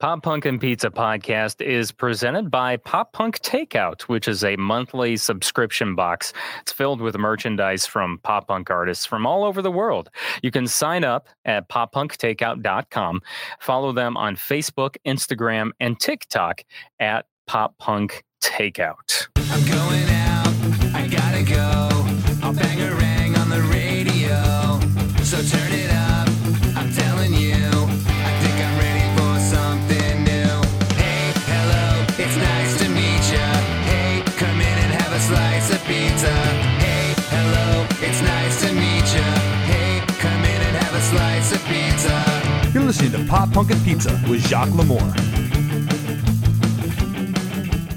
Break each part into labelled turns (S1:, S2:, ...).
S1: Pop Punk and Pizza podcast is presented by Pop Punk Takeout, which is a monthly subscription box. It's filled with merchandise from pop punk artists from all over the world. You can sign up at poppunktakeout.com. Follow them on Facebook, Instagram, and TikTok at Pop Punk Takeout.
S2: Pop Punk and Pizza with Jacques Lamour.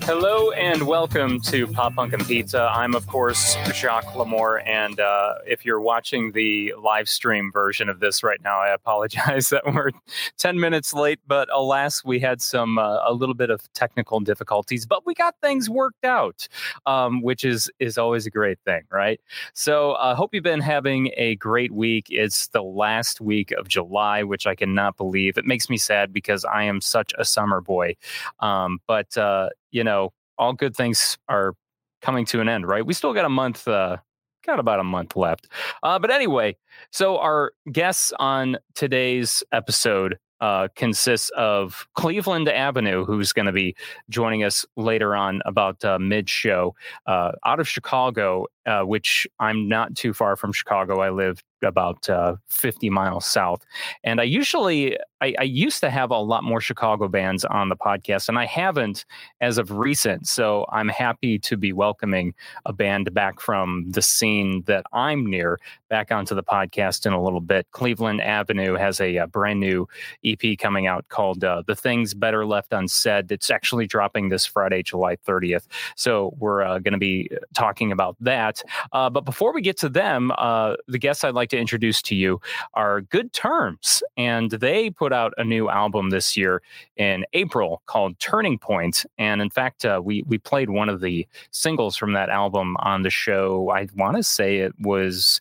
S1: Hello and welcome to Pop Punk and Pizza. I'm, of course, Jacques Lamour. And uh, if you're watching the live stream version of this right now, I apologize that we're 10 minutes late. But alas, we had some uh, a little bit of technical difficulties, but we got things worked out, um, which is is always a great thing, right? So I uh, hope you've been having a great week. It's the last week of July, which I cannot believe. It makes me sad because I am such a summer boy. Um, but uh, you know, all good things are coming to an end, right? We still got a month, uh, got about a month left. Uh, but anyway, so our guests on today's episode uh, consists of Cleveland Avenue, who's going to be joining us later on about uh, mid show uh, out of Chicago, uh, which I'm not too far from Chicago. I live about uh, 50 miles south. And I usually, I, I, used to have a lot more Chicago bands on the podcast, and I haven't as of recent. So I'm happy to be welcoming a band back from the scene that I'm near back onto the podcast in a little bit. Cleveland Avenue has a, a brand new EP coming out called uh, The Things Better Left Unsaid. It's actually dropping this Friday, July 30th. So we're uh, going to be talking about that. Uh, but before we get to them, uh, the guests I'd like to introduce to you are Good Terms. And they put out a new album this year in April called Turning Point. And in fact, uh, we, we played one of the singles from that album on the show. I want to say it was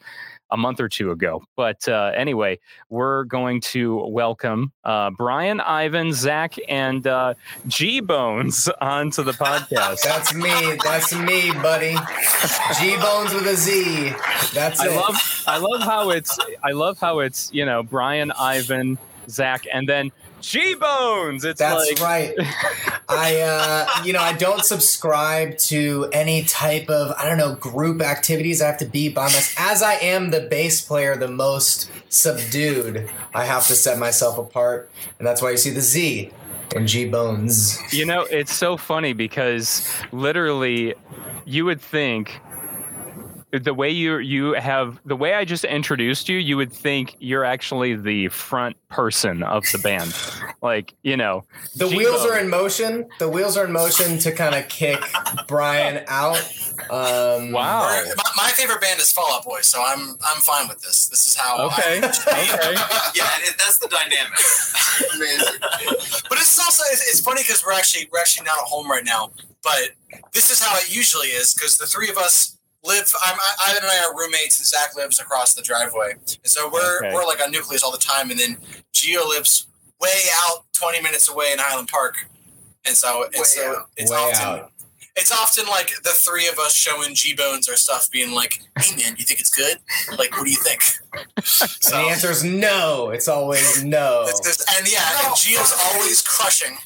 S1: a month or two ago. But uh, anyway, we're going to welcome uh, Brian, Ivan, Zach, and uh, G Bones onto the podcast.
S3: That's me. That's me, buddy. G Bones with a Z. That's
S1: I
S3: it.
S1: love. I love how it's. I love how it's. You know, Brian, Ivan, Zach, and then G Bones. It's
S3: That's
S1: like,
S3: right. I, uh, you know, I don't subscribe to any type of, I don't know, group activities. I have to be by myself. As I am the bass player, the most subdued, I have to set myself apart. And that's why you see the Z and G Bones.
S1: You know, it's so funny because literally, you would think the way you you have the way I just introduced you, you would think you're actually the front person of the band. Like, you know,
S3: The
S1: G-Bo.
S3: wheels are in motion. The wheels are in motion to kind of kick Brian out. Um,
S1: Wow.
S4: My, my favorite band is Fall Out Boy, so I'm I'm fine with this. This is how.
S1: Okay.
S4: I,
S1: Okay.
S5: yeah, and it, that's the dynamic.
S4: But it's also it's, it's funny because we're actually we're actually not at home right now. But this is how it usually is because the three of us live. I'm I, Ivan and I are roommates, and Zach lives across the driveway, and so we're
S1: Okay.
S4: we're like on nucleus all the time. And then Geo lives way out, 20 minutes away in Highland Park, and so and
S3: Way
S4: so
S3: out.
S4: it's
S3: Way
S4: often.
S3: out.
S4: It's often like the three of us showing G Bones or stuff, being like, "Hey man, you think it's good? Like, what do you think?"
S3: And the answer is no. It's always no.
S4: It's just- and yeah, and Gio's always crushing.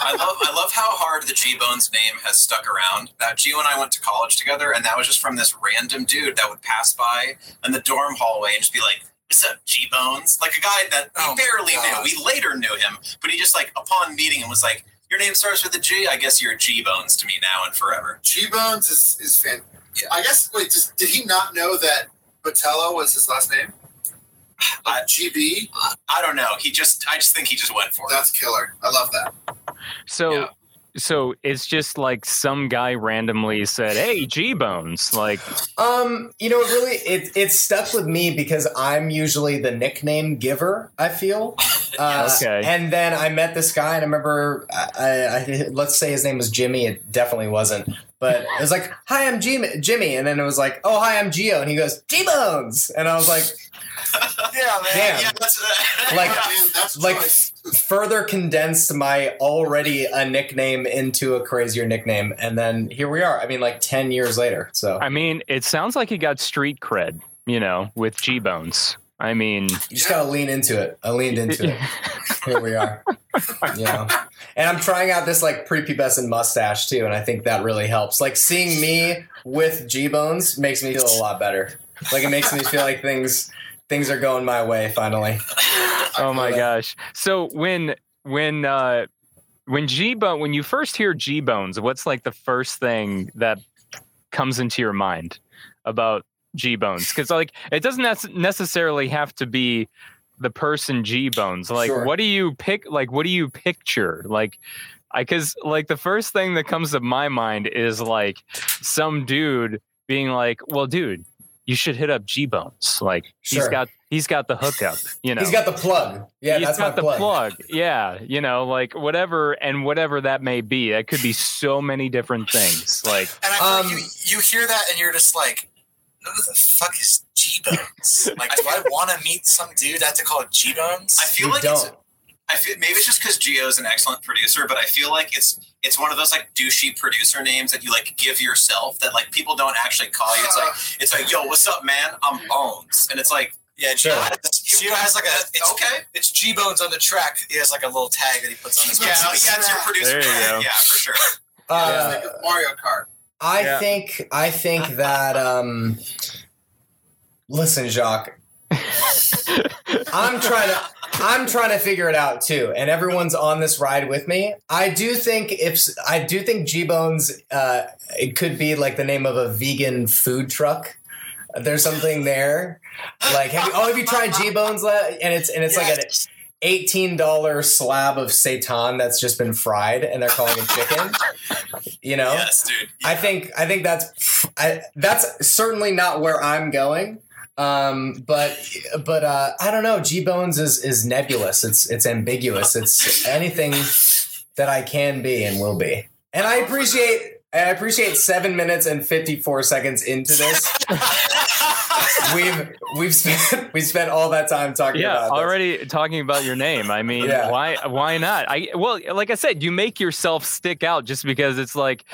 S5: I love I love how hard the G Bones name has stuck around. That G and I went to college together, and that was just from this random dude that would pass by in the dorm hallway and just be like, "What's up, G Bones?" Like a guy that we
S4: Oh
S5: barely knew. We later knew him, but he just like upon meeting him was like, "Your name starts with a G. I guess you're G Bones to me now and forever."
S6: G Bones is is fan.
S5: Yeah.
S6: I guess. Wait, just, did he not know that Botello was his last name?
S5: I-
S6: GB.
S5: I don't know. He just I just think he just went for it.
S6: That's killer. I love that.
S1: So
S5: Yeah.
S1: so it's just like some guy randomly said, "Hey, G Bones." Like,
S3: Um, you know, it really it it stuck with me because I'm usually the nickname giver. I feel. Uh,
S1: Okay.
S3: And then I met this guy, and I remember, I, I, let's say his name was Jimmy. It definitely wasn't, but it was like, "Hi, I'm Jimmy." Jimmy, and then it was like, "Oh, hi, I'm Geo," and he goes, "G Bones," and I was like,
S4: Yeah, man.
S3: Damn.
S5: Yeah, that's
S3: Like-
S6: Man, that's
S3: like
S6: choice.
S3: further condensed my already a nickname into a crazier nickname and then here we are i mean like 10 years later so
S1: I mean, it sounds like you got street cred, you know, with G Bones. I mean,
S3: you just gotta lean into it i leaned into it here we are you know and i'm trying out this like prepubescent mustache too and i think that really helps like seeing me with g-bones makes me feel a lot better like it makes me feel like things things are going my way finally
S1: oh my gosh. So when when uh when G Bone when you first hear G Bones, what's like the first thing that comes into your mind about G Bones? Because like it doesn't necessarily have to be the person G Bones. Like
S3: Sure.
S1: what do you pick? Like what do you picture? Like I because like the first thing that comes to my mind is like some dude being like, "Well, dude, you should hit up G Bones. Like he's
S3: Sure.
S1: got he's got the hookup. You know,
S3: he's got the plug yeah
S1: he's
S3: that's
S1: got
S3: my
S1: the
S3: plug,
S1: plug. Yeah, you know, like whatever and whatever that may be. That could be so many different things. Like
S4: And I feel
S3: Um,
S4: like you, you hear that and you're just like, who the fuck is G Bones? Like, do I want to meet some dude I have to call G Bones?
S5: I feel
S3: You
S5: like
S3: don't.
S5: I feel maybe it's just because Gio is an excellent producer, but I feel like it's it's one of those like douchey producer names that you like give yourself that like people don't actually call you. It's like it's like, yo, what's up, man? I'm Bones, and it's like,
S4: Yeah, Gio,
S3: Sure.
S4: has, Gio has like a it's,
S5: okay,
S4: It's G Bones on the track. He has like a little tag that he puts on his.
S5: yeah, no, yeah, it's your producer.
S1: There you go.
S5: Yeah, for sure.
S3: Uh,
S6: It's like Mario Kart.
S3: I
S1: Yeah.
S3: think I think that um listen, Jacques. I'm trying to I'm trying to figure it out too, and everyone's on this ride with me. I do think if I do think G Bones, uh, it could be like the name of a vegan food truck. There's something there. Like, have you, oh, have you tried G Bones? And it's and it's like an eighteen dollar slab of seitan that's just been fried, and they're calling it chicken. You know,
S5: Yes, dude.
S3: I think I think that's I, that's certainly not where I'm going. Um, but but uh, I don't know. G Bones is is nebulous. It's it's ambiguous. It's anything that I can be and will be. And I appreciate and I appreciate seven minutes and fifty four seconds into this. we've we've spent we spent all that time talking
S1: yeah,
S3: about this.
S1: already talking about your name. I mean,
S3: Yeah.
S1: why why not? I well, like I said, you make yourself stick out just because it's like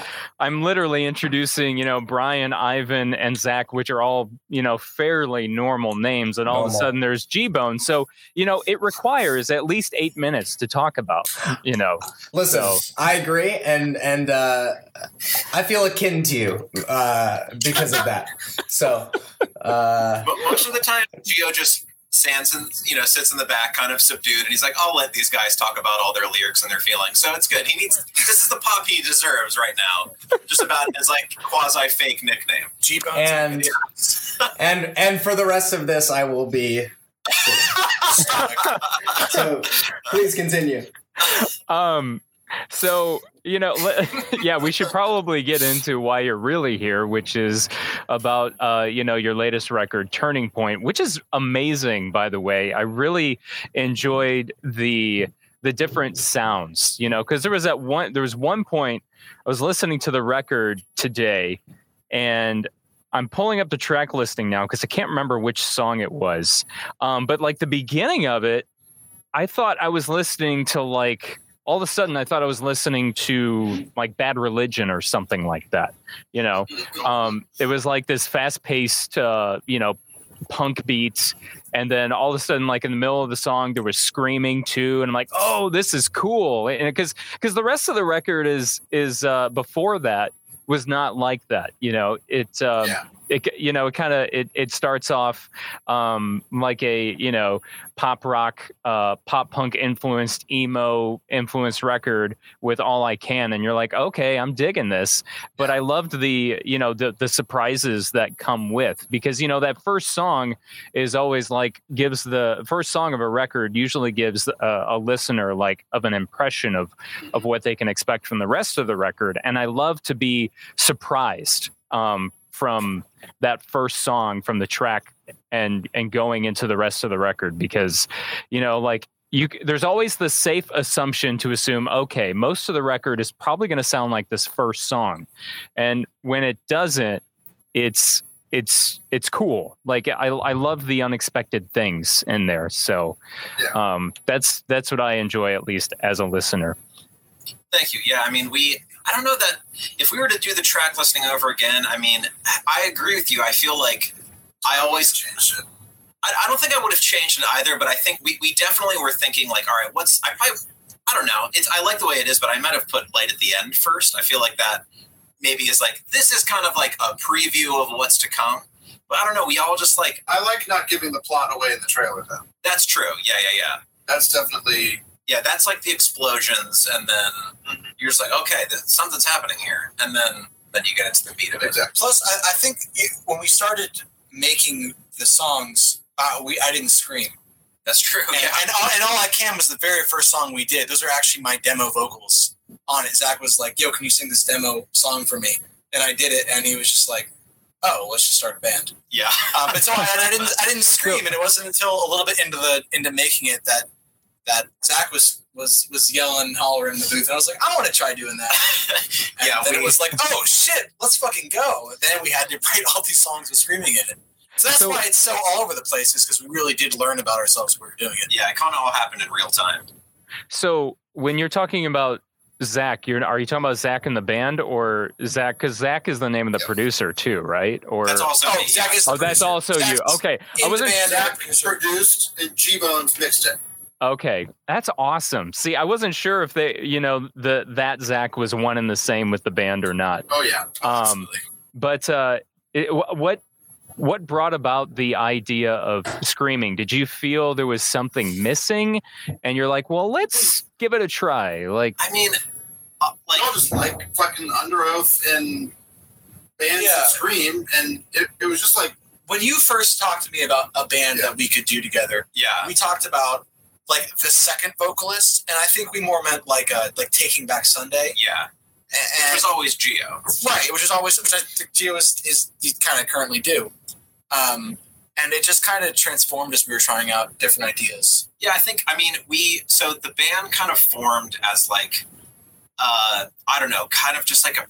S1: I'm literally introducing, you know, Brian, Ivan, and Zach, which are all, you know, fairly normal names, and all of a sudden there's G Bone. So, you know, it requires at least eight minutes to talk about, you know.
S3: Listen,
S1: So-
S3: I agree, and and uh, I feel akin to you uh, because of that. So, uh,
S5: But most of the time, Geo just stands and you know sits in the back, kind of subdued, and he's like, "I'll let these guys talk about all their lyrics and their feelings." So it's good. He needs this is the pop he deserves right now. Just about his like quasi fake nickname.
S4: G Bones
S3: and and and for the rest of this, I will be. so please continue.
S1: Um, so you know, yeah, we should probably get into why you're really here, which is about uh, you know, your latest record, Turning Point, which is amazing, by the way. I really enjoyed the the different sounds, you know, because there was that one there was one point I was listening to the record today and I'm pulling up the track listing now because I can't remember which song it was. Um, but like the beginning of it, I thought I was listening to like all of a sudden I thought I was listening to like Bad Religion or something like that. You know, um, it was like this fast paced, uh, you know, punk beats. And then all of a sudden, like in the middle of the song, there was screaming too, and I'm like, "Oh, this is cool!" And because because the rest of the record is is uh, before that was not like that. You know, it um,
S6: Yeah.
S1: It you know it kind of it it starts off um, like a you know pop rock uh, pop punk influenced emo influenced record with all I can, and you're like, okay, I'm digging this. But I loved the you know the the surprises that come with because you know that first song is always like gives the first song of a record usually gives a, a listener like of an impression of of what they can expect from the rest of the record, and I love to be surprised um, from that first song from the track and and going into the rest of the record because you know like you there's always the safe assumption to assume okay most of the record is probably going to sound like this first song and when it doesn't it's it's it's cool. Like I I love the unexpected things in there. So um, that's that's what I enjoy at least as a listener.
S5: Thank you. Yeah, I mean, we. I don't know that if we were to do the track listening over again. I mean, I agree with you. I feel like I always changed it. I, I don't think I would have changed it either, but I think we, we definitely were thinking like, all right, what's I probably I don't know. It's I like the way it is, but I might have put light at the end first. I feel like that maybe is like this is kind of like a preview of what's to come. But I don't know. We all just like
S6: I like not giving the plot away in the trailer though.
S5: that's true. Yeah, yeah, yeah.
S6: That's definitely
S5: yeah, that's like the explosions, and then mm-hmm. You're just like, okay, th- something's happening here, and then then you get into the meat of it.
S6: exactly.
S4: Plus, I, I think it, when we started making the songs, uh, we I didn't scream.
S5: That's true.
S4: And,
S5: Yeah,
S4: and, all, and all I can was the very first song we did. Those are actually my demo vocals on it. Zach was like, "Yo, can you sing this demo song for me?" And I did it, and he was just like, "Oh, let's just start a band."
S5: yeah.
S4: Um, but so I, and I didn't I didn't scream, and it wasn't until a little bit into the into making it that that Zach was was was yelling, hollering in the booth, and I was like, "I want to try doing that." And
S5: Yeah,
S4: then
S5: we-
S4: it was like, "Oh shit, let's fucking go!" And then we had to write all these songs with screaming in it. So that's
S1: So-
S4: why it's so all over the place, is because we really did learn about ourselves when we were doing it.
S5: yeah, it kind of all happened in real time.
S1: So when you're talking about Zach, you're are you talking about Zach in the band or Zach? Because Zach is the name of the producer too, right? Or
S5: That's also
S4: Oh,
S5: me.
S4: Zach is the
S1: oh, that's
S4: producer.
S1: also you. Okay, I
S4: the
S1: wasn't.
S4: band,
S6: Zach
S4: producer.
S6: produced and G Bones mixed it.
S1: Okay, that's awesome. See, I wasn't sure if they, you know, the that Zach was one and the same with the band or not.
S6: Oh yeah.
S1: Um,
S4: Absolutely.
S1: but uh, it, what what brought about the idea of screaming? Did you feel there was something missing, and you're like, well, let's give it a try? Like,
S5: I mean, uh, like
S6: I just like fucking Underoath and bands
S4: Yeah.
S6: that scream, and it, it was just like
S4: when you first talked to me about a band
S6: Yeah.
S4: that we could do together,
S5: yeah,
S4: we talked about like the second vocalist, and I think we more meant like uh like Taking Back Sunday,
S5: yeah. It
S4: and,
S5: was always Geo.
S4: right, which is always which I think Geo is, is kind of currently do, um, and it just kind of transformed as we were trying out different ideas.
S5: Yeah, I think. I mean, we so the band kind of formed as like, uh, I don't know, kind of just like a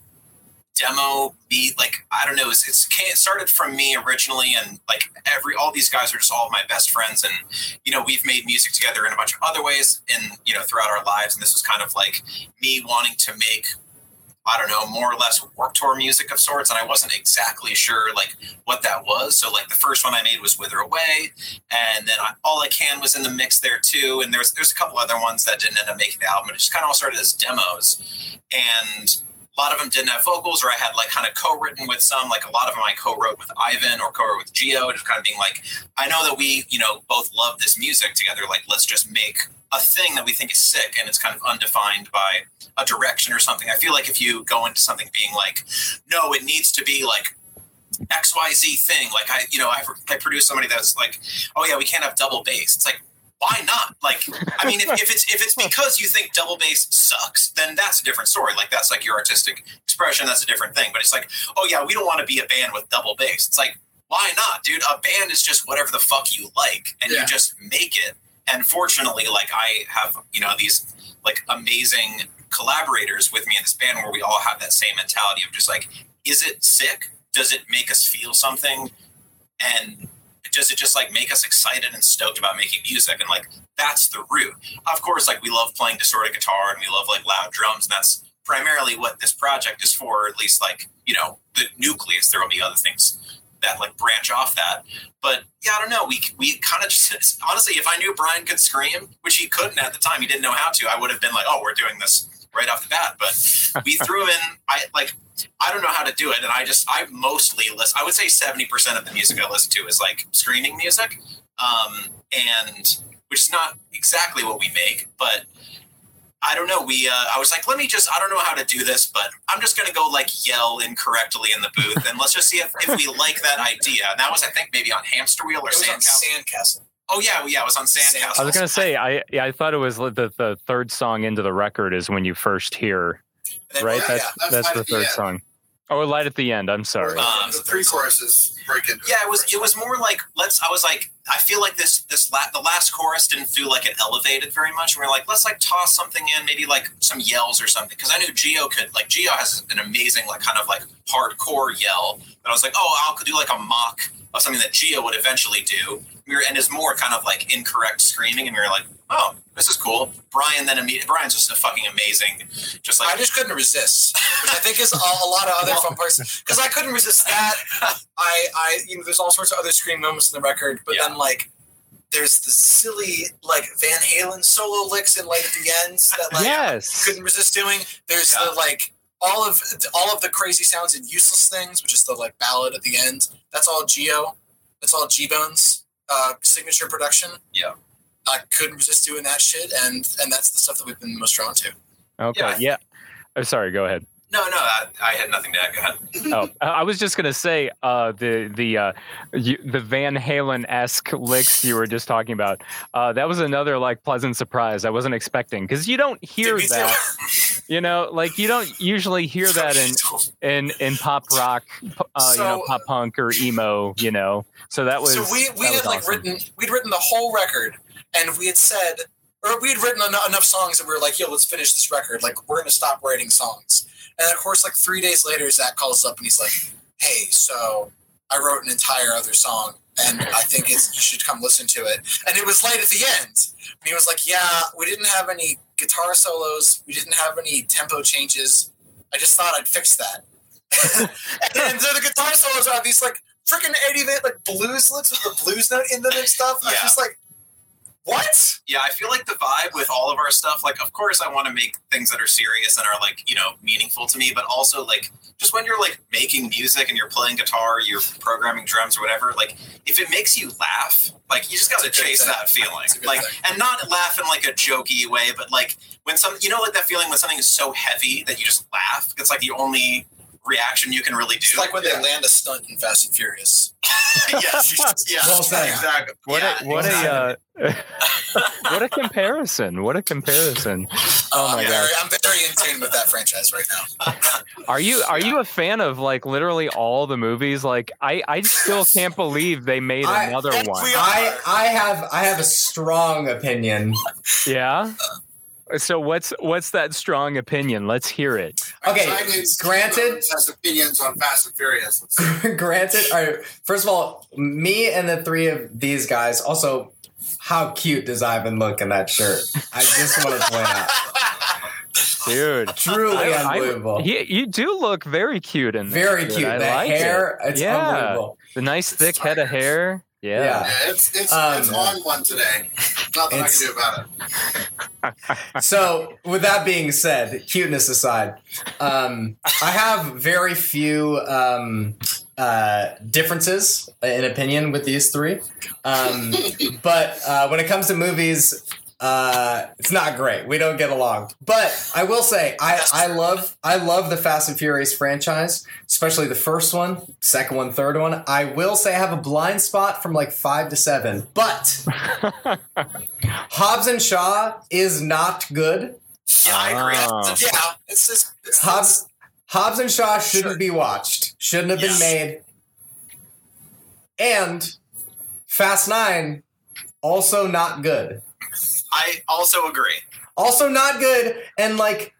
S5: demo beat. Like I don't know, it's, it's it started from me originally, and like every all these guys are just all my best friends, and you know we've made music together in a bunch of other ways, and you know throughout our lives, and this was kind of like me wanting to make. I don't know, more or less work tour music of sorts, and I wasn't exactly sure like what that was. So like the first one I made was "Wither Away," and then I, all I can was in the mix there too. And there's there's a couple other ones that didn't end up making the album. It just kind of all started as demos, and a lot of them didn't have vocals, or I had like kind of co-written with some. Like a lot of them I co-wrote with Ivan or co-wrote with Geo, just kind of being like, I know that we you know both love this music together. Like let's just make a thing that we think is sick, and it's kind of undefined by a direction or something. I feel like if you go into something being like, no, it needs to be like XYZ thing. Like I, you know, I, I produce somebody that's like, oh yeah, we can't have double bass. It's like, why not? Like, I mean, if, if it's if it's because you think double bass sucks, then that's a different story. Like that's like your artistic expression. That's a different thing. But it's like, oh yeah, we don't want to be a band with double bass. It's like, why not, dude? A band is just whatever the fuck you like, and
S6: Yeah.
S5: you just make it. And fortunately, like I have, you know, these like amazing collaborators with me in this band where we all have that same mentality of just like, is it sick? Does it make us feel something? And does it just like make us excited and stoked about making music? And like that's the root. Of course, like we love playing distorted guitar and we love like loud drums, and that's primarily what this project is for, or at least like, you know, the nucleus. There will be other things that like branch off that. But yeah, I don't know. We we kind of just honestly, if I knew Brian could scream, which he couldn't at the time, he didn't know how to, I would have been like, oh, we're doing this right off the bat. But we threw in I like I don't know how to do it, and I just I mostly listen. I would say seventy percent of the music I listen to is like screaming music, um, and which is not exactly what we make, but I don't know. We uh, I was like, let me just I don't know how to do this, but I'm just gonna go like yell incorrectly in the booth, and let's just see if, if we like that idea. And that was I think maybe on Hamster Wheel or
S4: It was on
S5: Sandcastle.
S4: Sandcastle.
S5: Oh yeah, yeah, it was on Sandcastle.
S1: I was gonna say, I yeah, I thought it was the the third song into the record is when you first hear,
S4: then-
S1: right?
S4: oh,
S1: that's
S4: yeah.
S6: that's
S1: that's the third
S6: yeah.
S1: song. Oh, light at the end. I'm sorry.
S5: Um,
S6: the pre-chorus is break into
S5: Yeah, it was. It was more like let's. I was like, I feel like this. This la- the last chorus didn't feel like it elevated very much. We are like, let's like toss something in, maybe like some yells or something. Because I knew Geo could like Geo has an amazing like kind of like hardcore yell. But I was like, oh, I'll do like a mock of something that Geo would eventually do. We were, and is more kind of like incorrect screaming, and we were like, oh, this is cool. Brian then immediately. Brian's just a fucking amazing. Just like
S4: I just couldn't resist, which I think is a, a lot of other fun parts. Because I couldn't resist that. I, I, you know, there's all sorts of other scream moments in the record, but
S5: Yeah.
S4: then like, there's the silly like Van Halen solo licks in like at the ends that like
S1: yes.
S4: couldn't resist doing. There's
S5: Yeah.
S4: the like all of all of the crazy sounds and useless things, which is the like ballad at the end. That's all Geo. That's all G Bones uh, signature production.
S5: Yeah.
S4: I couldn't resist doing that shit, and and that's the stuff that we've been most drawn to.
S1: Okay.
S5: Yeah.
S1: Yeah. Oh, sorry. Go ahead.
S5: No, no. I, I had nothing to add. Go ahead.
S1: Oh, I was just gonna say uh, the the uh, you, the Van Halen esque licks you were just talking about. Uh, that was another like pleasant surprise I wasn't expecting because you don't hear that. You know, like you don't usually hear that in in in pop rock, uh, you know, pop punk or emo. You know, so that was
S4: so we we had like
S1: awesome.
S4: written we'd written the whole record, and we had said, or we had written enough, enough songs that we were like, yo, let's finish this record. Like we're gonna stop writing songs. And of course, like three days later, Zach calls up and he's like, hey, so I wrote an entire other song. And I think it's you should come listen to it. And it was light at the end. And he was like, Yeah, we didn't have any guitar solos. We didn't have any tempo changes. I just thought I'd fix that. and so the guitar solos are these like freaking 80 bit like blues licks with the blues note in them and stuff.
S5: Yeah.
S4: just like, what?
S5: Yeah, I feel like the vibe with all of our stuff, like, of course, I want to make things that are serious and are like, you know, meaningful to me, but also like, just when you're like making music and you're playing guitar, you're programming drums or whatever, like, if it makes you laugh, like, you just got to
S4: It's a good
S5: chase
S4: thing.
S5: that feeling,
S4: It's a good
S5: like,
S4: thing.
S5: and not laugh in like a jokey way, but like when some, you know, like that feeling when something is so heavy that you just laugh. It's like the only reaction you can really do.
S4: It's like when
S6: Yeah.
S4: they land a stunt in Fast and Furious.
S5: yes, you just- yeah,
S3: Well said.
S5: exactly.
S1: What
S5: yeah,
S1: a what a uh, what a comparison! What a comparison! Oh my
S4: very,
S1: god!
S4: I'm very in tune with that franchise right now.
S1: Are you are you a fan of like literally all the movies? Like I I still can't believe they made
S3: I-
S1: another one.
S3: I I have I have a strong opinion.
S1: Yeah. So what's what's that strong opinion? Let's hear it.
S3: Okay,
S6: Chinese
S3: granted-
S6: has opinions on Fast and Furious.
S3: Granted, all right, first of all, me and the three of these guys. Also, how cute does Ivan look in that shirt? I just want to point out,
S1: Dude.
S3: truly
S1: I- I-
S3: unbelievable.
S1: he- you do look very cute in that
S3: Very
S1: shit.
S3: cute.
S1: I
S3: the
S1: like
S3: hair,
S1: it.
S3: it's
S1: yeah.
S3: unbelievable.
S1: The nice thick head of hair. Yeah.
S3: Yeah.
S6: It's it's,
S3: Um,
S6: it's on one today. Nothing I can do about it.
S3: So, with that being said, cuteness aside, um, I have very few um, uh, differences in opinion with these three. Um, but uh, when it comes to movies, uh, it's not great. We don't get along. But I will say, I, I love I love the Fast and Furious franchise, especially the first one, second one, third one. I will say I have a blind spot from like five to seven, but Hobbs and Shaw is not good.
S4: Yeah, I agree.
S1: Ah.
S4: Yeah, it's just it's,
S3: Hobbs Hobbs and Shaw shouldn't
S4: Sure.
S3: be watched. Shouldn't have been made. And Fast Nine, also not good.
S5: I also agree.
S3: Also not good, and like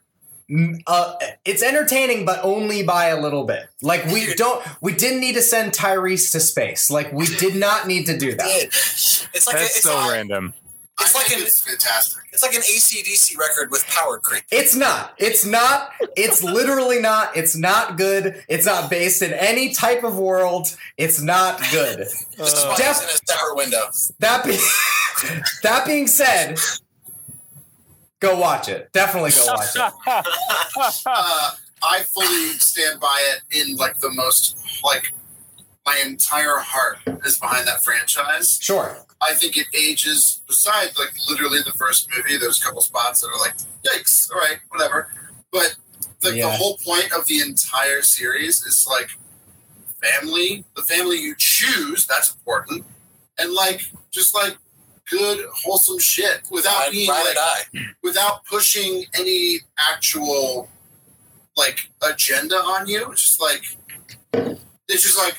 S3: uh, it's entertaining, but only by a little bit. Like we don't, we didn't need to send Tyrese to space. Like we did not need to do that.
S4: It's like a,
S1: That's
S4: it's,
S1: so
S4: like,
S1: random.
S4: It's
S6: I
S4: like an
S6: it's fantastic.
S4: it's like an ACDC record with power creep.
S3: It's not. It's not. It's literally not. It's not good. It's not based in any type of world. It's not good.
S4: This is
S1: Uh,
S4: why
S3: Def-
S4: in a separate window.
S3: That being that being said, go watch it. Definitely go watch it.
S6: Uh, I fully stand by it in like the most like my entire heart is behind that franchise.
S3: Sure.
S6: I think it ages. Besides, like literally the first movie, there's a couple spots that are like, "Yikes!" All right, whatever. But like
S3: Yeah.
S6: the whole point of the entire series is like family, the family you choose. That's important, and like just like good wholesome shit without being like
S4: die.
S6: without pushing any actual like agenda on you. It's just like it's just like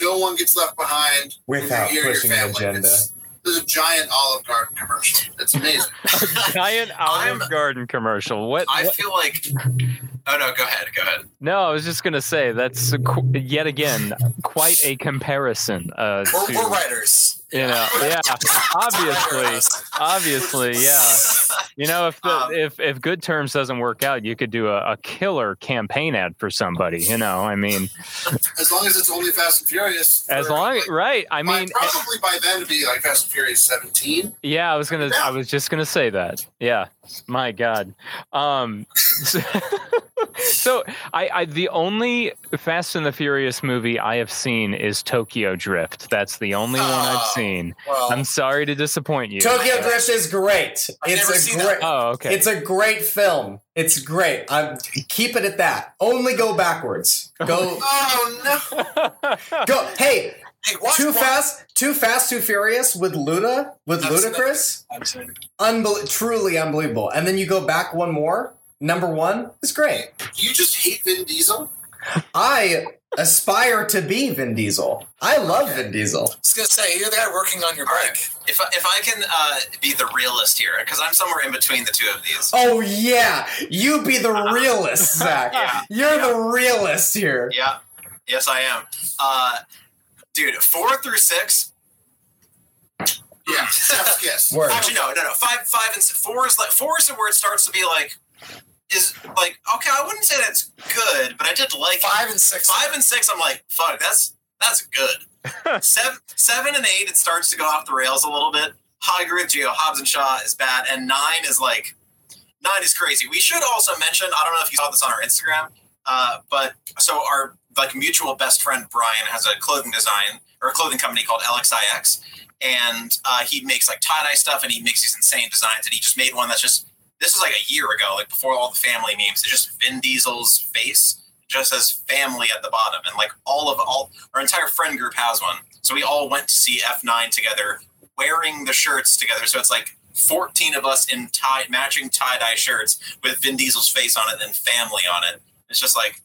S6: no one gets left behind.
S3: Without pushing an agenda.
S6: It's- There's a giant Olive Garden commercial. It's amazing.
S1: Giant Olive Garden commercial. What?
S5: I
S1: what-
S5: feel like. Oh no, go ahead, go ahead.
S1: No, I was just gonna say that's a yet again quite a comparison. Uh,
S4: We're,
S1: to,
S4: we're writers.
S1: You know, yeah, obviously, obviously, yeah. You know, if the
S5: Um,
S1: if if Good Terms doesn't work out, you could do a, a killer campaign ad for somebody. You know, I mean,
S6: As long as it's only Fast and Furious.
S1: as long
S6: like,
S1: right. I mean,
S6: probably by then it'd be like Fast and Furious 17.
S1: Yeah, I was gonna. I was just gonna say that. Yeah, my God. Um, so, so I, I, the only Fast and the Furious movie I have seen is Tokyo Drift. That's the only one I've
S4: Oh.
S1: seen.
S4: Well,
S1: I'm sorry to disappoint you.
S3: Tokyo Drift is great.
S4: I've
S3: it's
S4: never
S3: a great.
S1: Oh, okay.
S3: It's a great film. It's great. I'm keep it at that. Only go backwards. Go
S6: Oh no!
S3: go. Hey,
S4: hey, watch
S3: too
S4: watch-
S3: fast, too fast, too furious with Luda with
S4: I've
S3: Ludacris.
S4: I've.
S3: Unbel- truly unbelievable. And then you go back one more. Number one is great.
S6: You just hate Vin Diesel?
S3: I aspire to be Vin Diesel. I love Vin Diesel.
S4: I was gonna say you're the guy working on your
S5: All
S4: bike.
S5: right. If I, if I can uh, be the realist here, because I'm somewhere in between the two of these.
S3: Oh yeah, you be the realist, Zach.
S5: Yeah.
S3: You're the realist here.
S5: Yeah. Yes, I am. Uh, dude, four through six.
S6: Yeah, chef's kiss.
S3: Word.
S5: Actually, no, no, no. Five, five, and s- four is like four is where it starts to be like is like okay. I wouldn't say that's good, but I did like it.
S4: Five and six.
S5: five and six. I'm like fuck. That's that's good. seven, seven and eight. It starts to go off the rails a little bit. I agree with you. Hobbs and Shaw is bad, and nine is like nine is crazy. We should also mention. I don't know if you saw this on our Instagram, uh, but so our like mutual best friend Brian has a clothing design or a clothing company called LXIX, and uh, he makes like tie dye stuff, and he makes these insane designs, and he just made one that's just this is like a year ago, like before all the family memes. It's just Vin Diesel's face just says family at the bottom, and like all of all our entire friend group has one. So we all went to see F9 together, wearing the shirts together. So it's like 14 of us in tie matching tie dye shirts with Vin Diesel's face on it and family on it. It's just like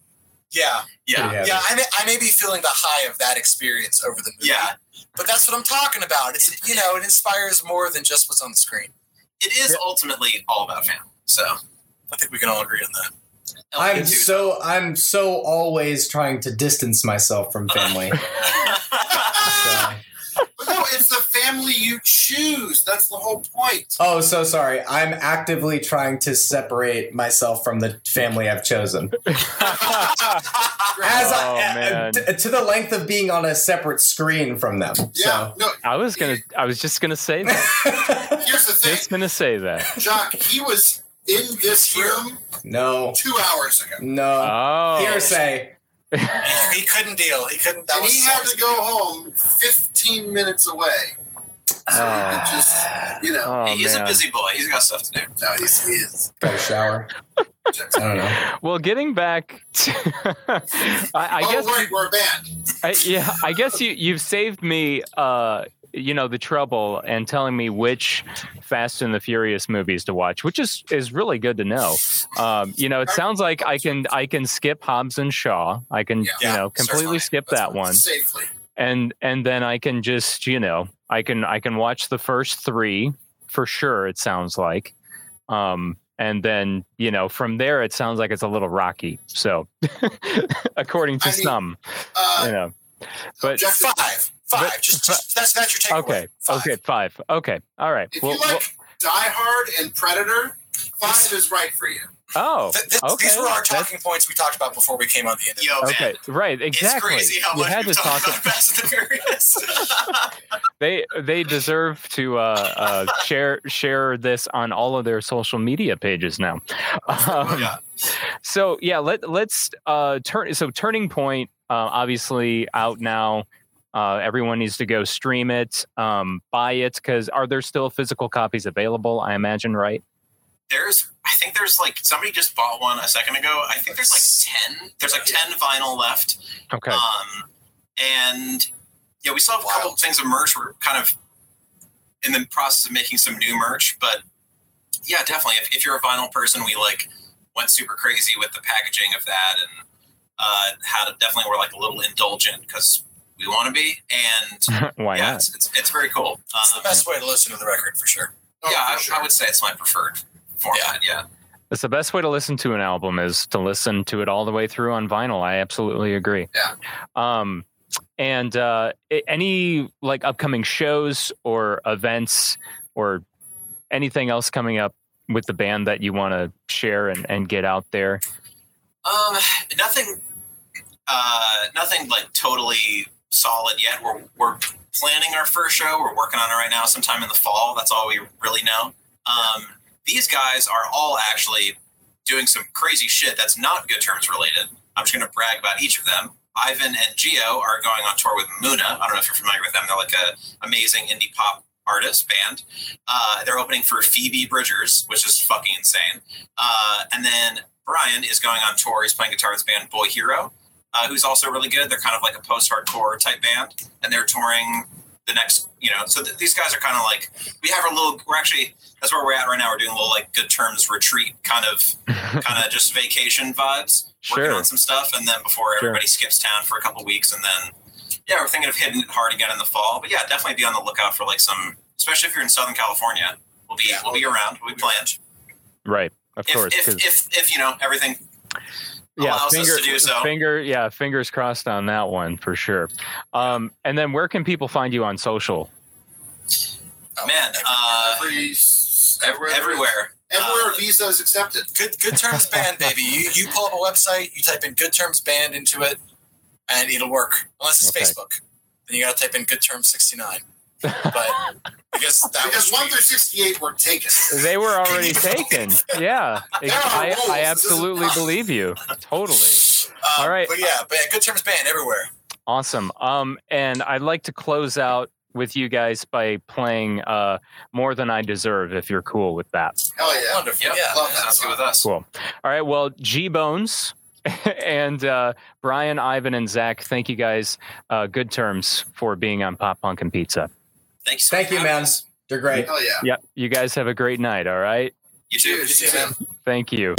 S4: Yeah,
S5: yeah,
S4: yeah. I may, I may be feeling the high of that experience over the movie.
S5: yeah.
S4: but that's what I'm talking about. It's you know, it inspires more than just what's on the screen.
S5: It is ultimately all about family. So
S4: I think we can all agree on that.
S3: I'm
S5: LK2
S3: so I'm so always trying to distance myself from family. So-
S6: But no, it's the family you choose. That's the whole point.
S3: Oh, so sorry. I'm actively trying to separate myself from the family I've chosen. As
S1: Oh,
S3: I,
S1: man.
S3: t- to the length of being on a separate screen from them.
S6: Yeah, no,
S1: I was gonna. I was just gonna say that.
S6: here's the thing.
S1: Just gonna say that.
S6: Jacques, he was in this room
S3: no,
S6: two hours ago.
S3: no
S1: Oh,
S3: hearsay.
S4: He, he couldn't deal. He couldn't. That
S6: And
S4: was
S6: he had to go home 15 minutes away. So
S1: Oh.
S6: it just, you know,
S1: Oh,
S5: He's
S1: man.
S5: a busy boy. He's got stuff to do.
S6: no, he's, he is.
S3: Got a shower. I don't know.
S1: Well, getting back to, I, I
S6: oh,
S1: guess,
S6: right, we're a band.
S1: I, yeah, I guess you you've saved me, uh, you know, the trouble and telling me which Fast and the Furious movies to watch, which is is really good to know. Um, you know, it sounds like I can I can skip Hobbs and Shaw. I can
S6: Yeah.
S1: you know completely skip
S6: That's
S1: that one,
S6: Safely.
S1: and and then I can just you know I can I can watch the first three for sure. It sounds like. Um, and then you know from there it sounds like it's a little rocky so according to
S6: I mean,
S1: some
S6: Uh,
S1: you know but
S4: five. Five.
S1: But-
S4: just, just that's that's your takeaway.
S1: okay
S4: Five.
S1: okay five okay all right
S6: If
S1: well,
S6: you like Die Hard and Predator, five is right for you.
S1: Well- oh
S4: Th- th-
S1: okay
S4: These were our
S1: That's-
S4: talking points we talked about before we came on the internet.
S5: Yo,
S1: okay
S5: man.
S1: right exactly
S5: It's crazy how
S1: you
S5: much
S1: had
S5: we've
S1: to
S5: talked
S1: talk
S5: about Fast and the Furious.
S1: they they deserve to uh, uh, share share this on all of their social media pages now um,
S5: yeah.
S1: so yeah let, let's uh turn so turning point uh, obviously out now uh, everyone needs to go stream it um, buy it because are there still physical copies available i imagine right
S5: There's, I think there's like somebody just bought one a second ago. I think there's like ten. There's like ten vinyl left.
S1: okay
S5: Um, and yeah, we still have a couple
S6: Wow.
S5: of things of merch. We're kind of in the process of making some new merch, but yeah, definitely. If, if you're a vinyl person, we like went super crazy with the packaging of that and uh, had a, definitely were like a little indulgent because we want to be. And
S1: Why
S5: yeah,
S1: not?
S5: it's, it's, it's very cool.
S4: It's the
S5: Um,
S4: best way to listen to the record for sure.
S6: Oh,
S5: yeah,
S6: for
S5: I,
S6: sure.
S5: I would say it's my preferred format. Yeah.
S1: It's the best way to listen to an album is to listen to it all the way through on vinyl. I absolutely agree.
S6: Yeah.
S1: Um, and uh, any like upcoming shows or events or anything else coming up with the band that you want to share and, and get out there?
S5: Um, nothing, uh, nothing like totally solid yet. We're we're planning our first show. We're working on it right now. Sometime in the fall. That's all we really know. Um, these guys are all actually doing some crazy shit that's not good terms related. I'm just going to brag about each of them. Ivan and Geo are going on tour with Muna. I don't know if you're familiar with them. They're like a amazing indie pop artist band. Uh, they're opening for Phoebe Bridgers, which is fucking insane. Uh, and then Brian is going on tour. He's playing guitar with his band Boy Hero, uh, who's also really good. They're kind of like a post-hardcore type band, and they're touring the next, you know. So th- these guys are kind of like we have a little. We're actually that's where we're at right now. We're doing a little like good terms retreat kind of kind of just vacation vibes. Working
S1: Sure.
S5: on some stuff, and then before
S1: Sure.
S5: everybody skips town for a couple weeks, and then yeah, we're thinking of hitting it hard again in the fall. But yeah, definitely be on the lookout for like some, especially if you're in Southern California. We'll be
S4: Yeah.
S5: we'll be around. We'll be playing.
S1: Right. Of
S5: If,
S1: course.
S5: If, if if you know everything
S1: yeah,
S5: allows
S1: finger,
S5: us to do so.
S1: finger, yeah, fingers crossed on that one for sure. Um, and then where can people find you on social?
S5: Man, uh,
S6: Every, everywhere,
S5: everywhere.
S6: everywhere
S5: Uh,
S6: Visa is accepted.
S4: Good Good Terms Band, baby. You you pull up a website, you type in Good Terms Band into it, and it'll work. Unless it's
S1: Okay.
S4: Facebook, then you got to type in Good Terms sixty nine. But because that
S6: Because
S4: was
S6: one through sixty-eight were taken.
S1: They were already taken. Yeah,
S6: There
S1: I. I absolutely believe you. Totally.
S4: um,
S1: All right.
S4: But yeah, but yeah, Good Terms Band everywhere.
S1: Awesome. Um, and I'd like to close out with you guys by playing uh, "More Than I Deserve." If you're cool with that.
S6: Hell yeah.
S4: Wonderful.
S5: Yep,
S4: Yeah.
S6: Love that
S5: sounds good with us.
S1: Cool. All right. Well, G Bones and uh, Brian, Ivan, and Zach, thank you guys. Uh, good terms for being on Pop Punk and Pizza.
S5: Thank you so
S3: Thank you,
S5: much.
S3: man. You're great.
S6: Hell yeah.
S1: Yep. You guys have a great night. All right.
S5: You too.
S4: You too, man.
S1: Thank you.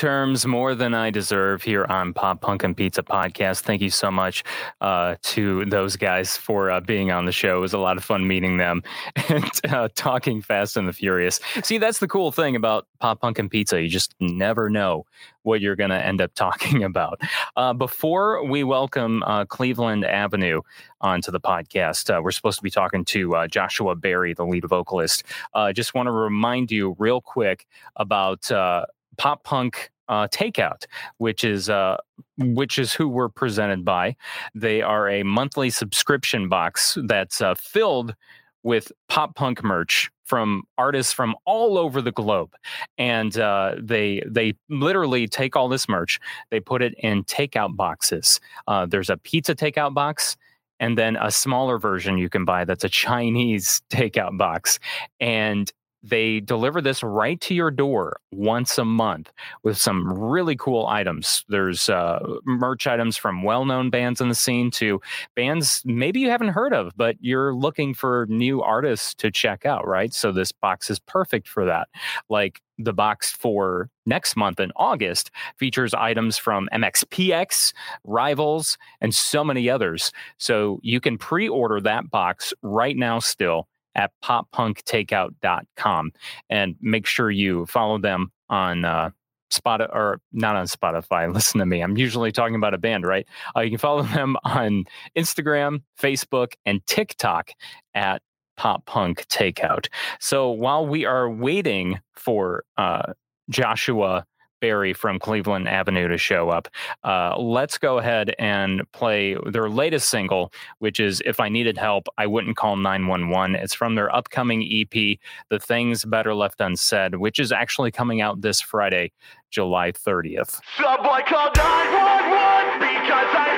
S1: Terms, more than I deserve here on Pop Punk and Pizza Podcast. Thank you so much uh, to those guys for uh, being on the show. It was a lot of fun meeting them and uh, talking Fast and the Furious. See, that's the cool thing about Pop Punk and Pizza. You just never know what you're going to end up talking about. Uh, before we welcome uh, Cleveland Avenue onto the podcast, uh, we're supposed to be talking to uh, Joshua Berry, the lead vocalist. I just want to remind you real quick about uh, pop punk. Uh, takeout, which is uh, which is who we're presented by. They are a monthly subscription box that's uh, filled with pop punk merch from artists from all over the globe and uh, they they literally take all this merch they put it in takeout boxes uh, there's a pizza takeout box and then a smaller version you can buy that's a chinese takeout box and they deliver this right to your door once a month with some really cool items. There's uh, merch items from well known bands in the scene to bands maybe you haven't heard of, but you're looking for new artists to check out, right? So this box is perfect for that. Like the box for next month in August features items from MXPX, Rivals, and so many others. So you can pre order that box right now still at poppunktakeout.com and make sure you follow them on uh, Spot or not on Spotify. Listen to me. I'm usually talking about a band, right? Uh, you can follow them on Instagram, Facebook, and TikTok at Pop Punk Takeout. So while we are waiting for uh, Joshua Berry from Cleveland Avenue to show up, uh, let's go ahead and play their latest single, which is If I Needed Help, I Wouldn't Call 911. It's from their upcoming EP, The Things Better Left Unsaid, which is actually coming out this Friday, July 30th.
S7: Someone called 911 because I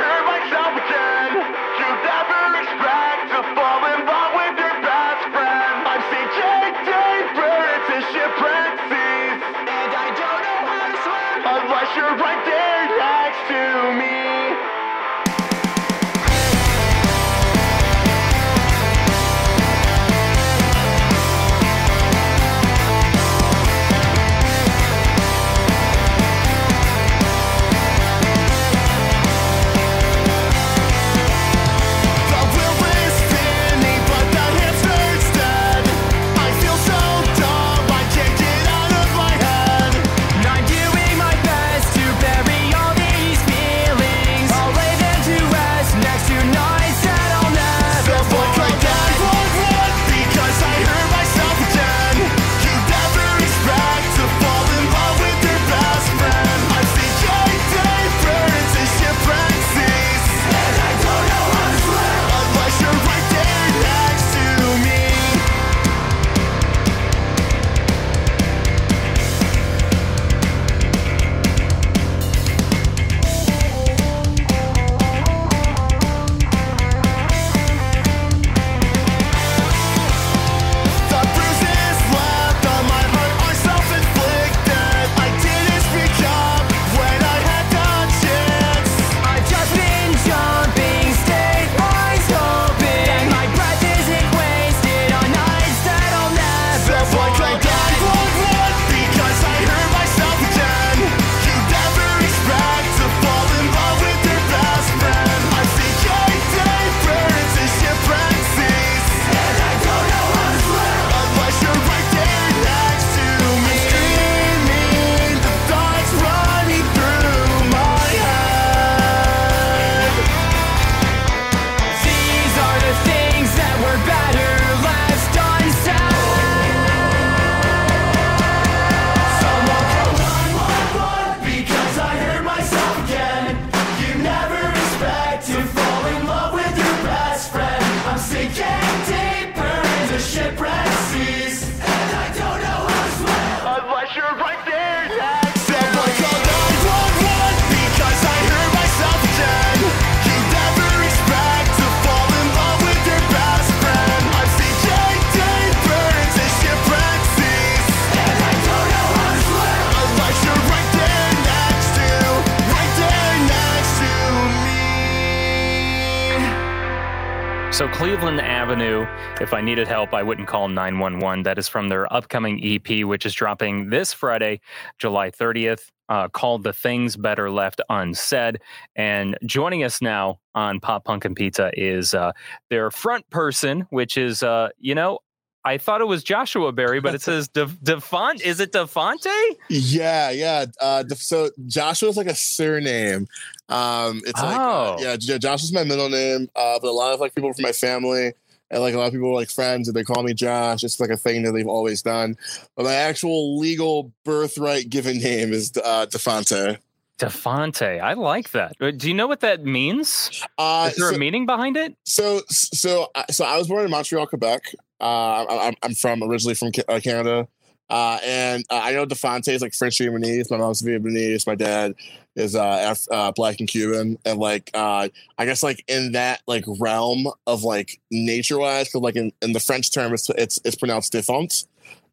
S1: Cleveland Avenue, if I needed help, I wouldn't call 911. That is from their upcoming EP, which is dropping this Friday, July 30th. uh, called "The Things Better Left Unsaid." And joining us now on Pop Punk and Pizza is uh, their front person, which is uh, you know. I thought it was Joshua Berry, but it says De- Defont. Is it Defonte?
S8: Yeah, yeah. Uh, so Joshua's like a surname. Um, it's like uh,
S1: Oh.
S8: yeah, Josh is my middle name. Uh, but a lot of like people from my family and like a lot of people are like friends and they call me Josh. It's like a thing that they've always done. But my actual legal birthright given name is uh, Defonte.
S1: Defonte. I like that. Uh, Do you know what that means?
S8: Uh,
S1: Is there
S8: so,
S1: a meaning behind it?
S8: so so so I was born in Montreal, Quebec. Uh, I'm- I'm from originally from uh, Canada. Uh, and uh, I know Defonte is like French Vietnamese. My mom's Vietnamese. My dad is uh, Af- uh, black and Cuban. And like, uh, I guess like in that like realm of like nature wise, because like in, in the French term, it's it's, it's pronounced défunt.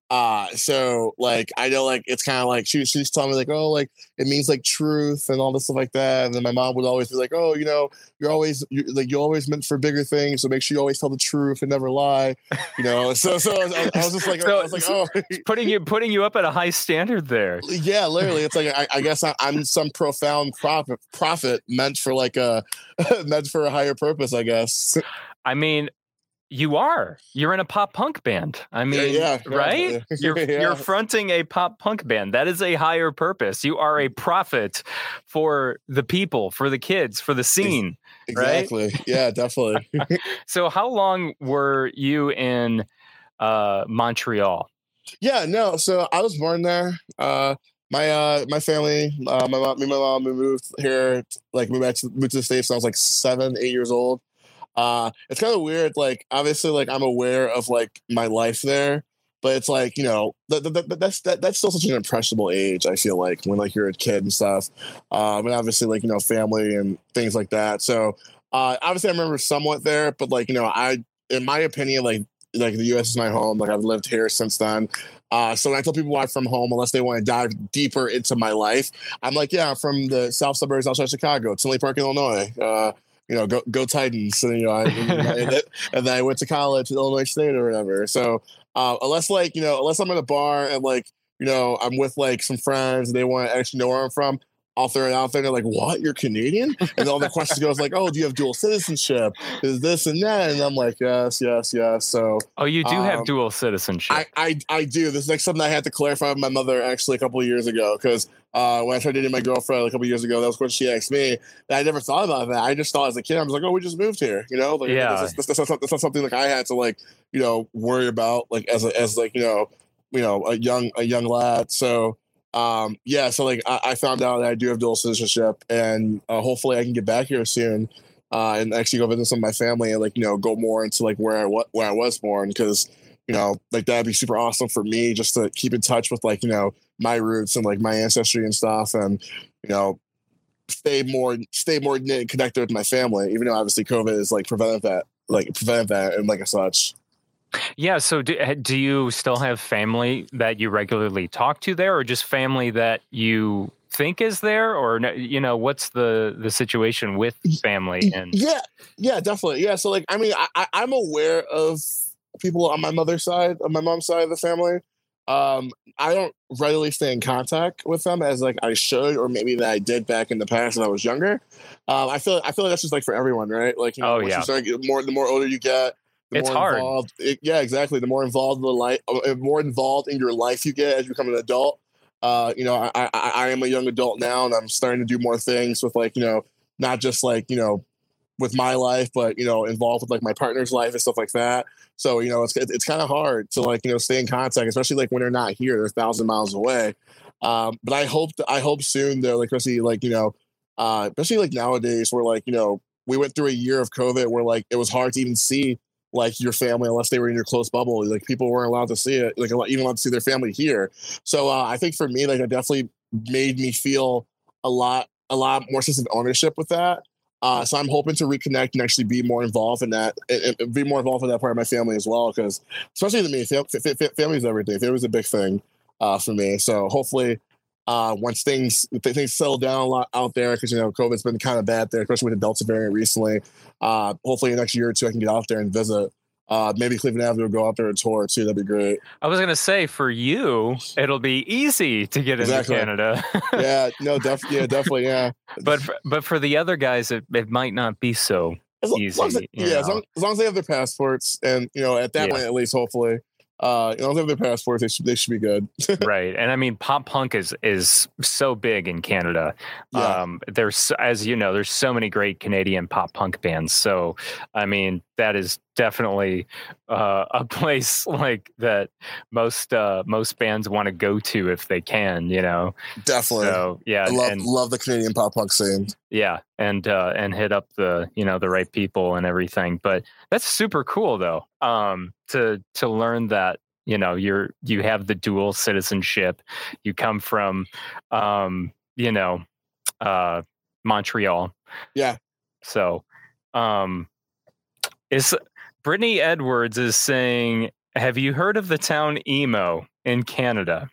S8: Uh, so like I know like it's kind of like she she's telling me like oh like it means like truth and all this stuff like that. And then my mom would always be like oh you know you're always you like you're always meant for bigger things, so make sure you always tell the truth and never lie. You know, so so I was, I was just like I was like oh
S1: Putting you putting you up at a high standard there.
S8: yeah, literally. It's like I, I guess I, I'm some profound prophet, prophet meant for like a meant for a higher purpose. I guess.
S1: I mean, you are. You're in a pop punk band. I mean,
S8: yeah, yeah,
S1: right?
S8: yeah.
S1: You're you're fronting a pop punk band. That is a higher purpose. You are a prophet for the people, for the kids, for the scene. right?
S8: Exactly. Yeah, definitely.
S1: So, how long were you in uh, Montreal?
S8: yeah, no. So I was born there. Uh, my uh, my family, uh, my mom, me, and my mom, we moved here. Like moved back to moved to the states when I was like seven, eight years old. Uh, it's kind of weird. Like obviously, like I'm aware of like my life there, but it's like you know that, that's that, that's still such an impressionable age. I feel like when like you're a kid and stuff. Um, and obviously like you know family and things like that. So uh, obviously I remember somewhat there, but like you know I, in my opinion, like like the U.S. is my home. Like I've lived here since then. Uh, so when I tell people I'm from home, unless they want to dive deeper into my life, I'm like, yeah, I'm from the south suburbs outside of Chicago, Tinley Park, Illinois. Uh, you know, go go Titans. And, you know, I, and, then- and then I went to college at Illinois State or whatever. So uh, unless like you know, unless I'm at a bar and like you know I'm with like some friends and they want to actually know where I'm from. I'll throw it out there. They're like, "What? You're Canadian?" And all the questions goes like, "Oh, do you have dual citizenship? Is this and that?" And I'm like, "Yes, yes, yes." So
S1: Oh, you do have
S8: Um,
S1: dual citizenship.
S8: I, I I do. This is like something I had to clarify with my mother actually a couple of years ago because uh, when I started dating my girlfriend a couple of years ago, that was what she asked me. And I never thought about that. I just thought as a kid, I was like, oh, we just moved here, you know? Like,
S1: Yeah.
S8: That's, that's, that's, not, that's not something like I had to like, you know, worry about like as a, as like you know, you know, a young a young lad. So um yeah so like I, I found out that i do have dual citizenship and uh, hopefully i can get back here soon uh and actually go visit some of my family and like you know go more into like where i wa- where i was born because you know like that'd be super awesome for me just to keep in touch with like you know my roots and like my ancestry and stuff and you know stay more stay more connected with my family even though obviously covid is like prevented that like prevented that and like such
S1: yeah. So, do, uh, do you still have family that you regularly talk to there, or just family that you think is there, or you know, what's the the situation with family? And
S8: yeah yeah definitely yeah so like i mean I, I i'm aware of people on my mother's side on my mom's side of the family um i don't readily stay in contact with them as like i should or maybe that i did back in the past when i was younger um i feel i feel like that's just like for everyone right like you know
S1: Oh, yeah.
S8: start more the more older you get the
S1: It's
S8: more
S1: hard.
S8: involved it, yeah exactly the more involved in the life uh, more involved in your life you get as you become an adult uh, you know, I, I I am a young adult now, and I'm starting to do more things with like you know, not just like you know, with my life, but you know, involved with like my partner's life and stuff like that. So you know, it's it's kind of hard to like you know stay in contact, especially like when they're not here, they're a thousand miles away. Um, but I hope I hope soon though, like especially like you know, uh, especially like nowadays, where like you know, we went through a year of COVID where like it was hard to even see like your family unless they were in your close bubble. Like people weren't allowed to see it, like even allowed to see their family here. So uh, I think for me, like it definitely made me feel a lot, a lot more sense of ownership with that. Uh, so I'm hoping to reconnect and actually be more involved in that, and, and be more involved in that part of my family as well. Because especially to me, fam- fa- fa- family is everything. Family is a big thing uh, for me. So hopefully, uh, once things things settle down a lot out there, because you know COVID's been kind of bad there, especially with the Delta variant recently. Uh, hopefully, next year or two, I can get out there and visit uh, maybe Cleveland Avenue will go out there and tour too. That'd be great.
S1: I was gonna say for you, it'll be easy to get
S8: Exactly.
S1: into Canada.
S8: Yeah, no, def- yeah, definitely, yeah.
S1: but for, but for the other guys, it, it might not be so.
S8: As lo- as long as they-
S1: easy,
S8: yeah, as long, as long as they have their passports, and you know, at that
S1: Yeah.
S8: point, at least, hopefully, uh, as long they have their passports, they should they should be good.
S1: right and i mean pop punk is is so big in canada
S8: Yeah.
S1: um there's as you know there's so many great canadian pop punk bands so i mean that is definitely uh, a place like that most uh most bands want to go to if they can you know
S8: definitely.
S1: so yeah
S8: I love
S1: and
S8: love the Canadian pop punk scene.
S1: yeah and uh and hit up the you know the right people and everything but that's super cool though um to to learn that you know you're you have the dual citizenship you come from um you know uh montreal
S8: Yeah.
S1: so um is brittany edwards is saying have you heard of the town emo in canada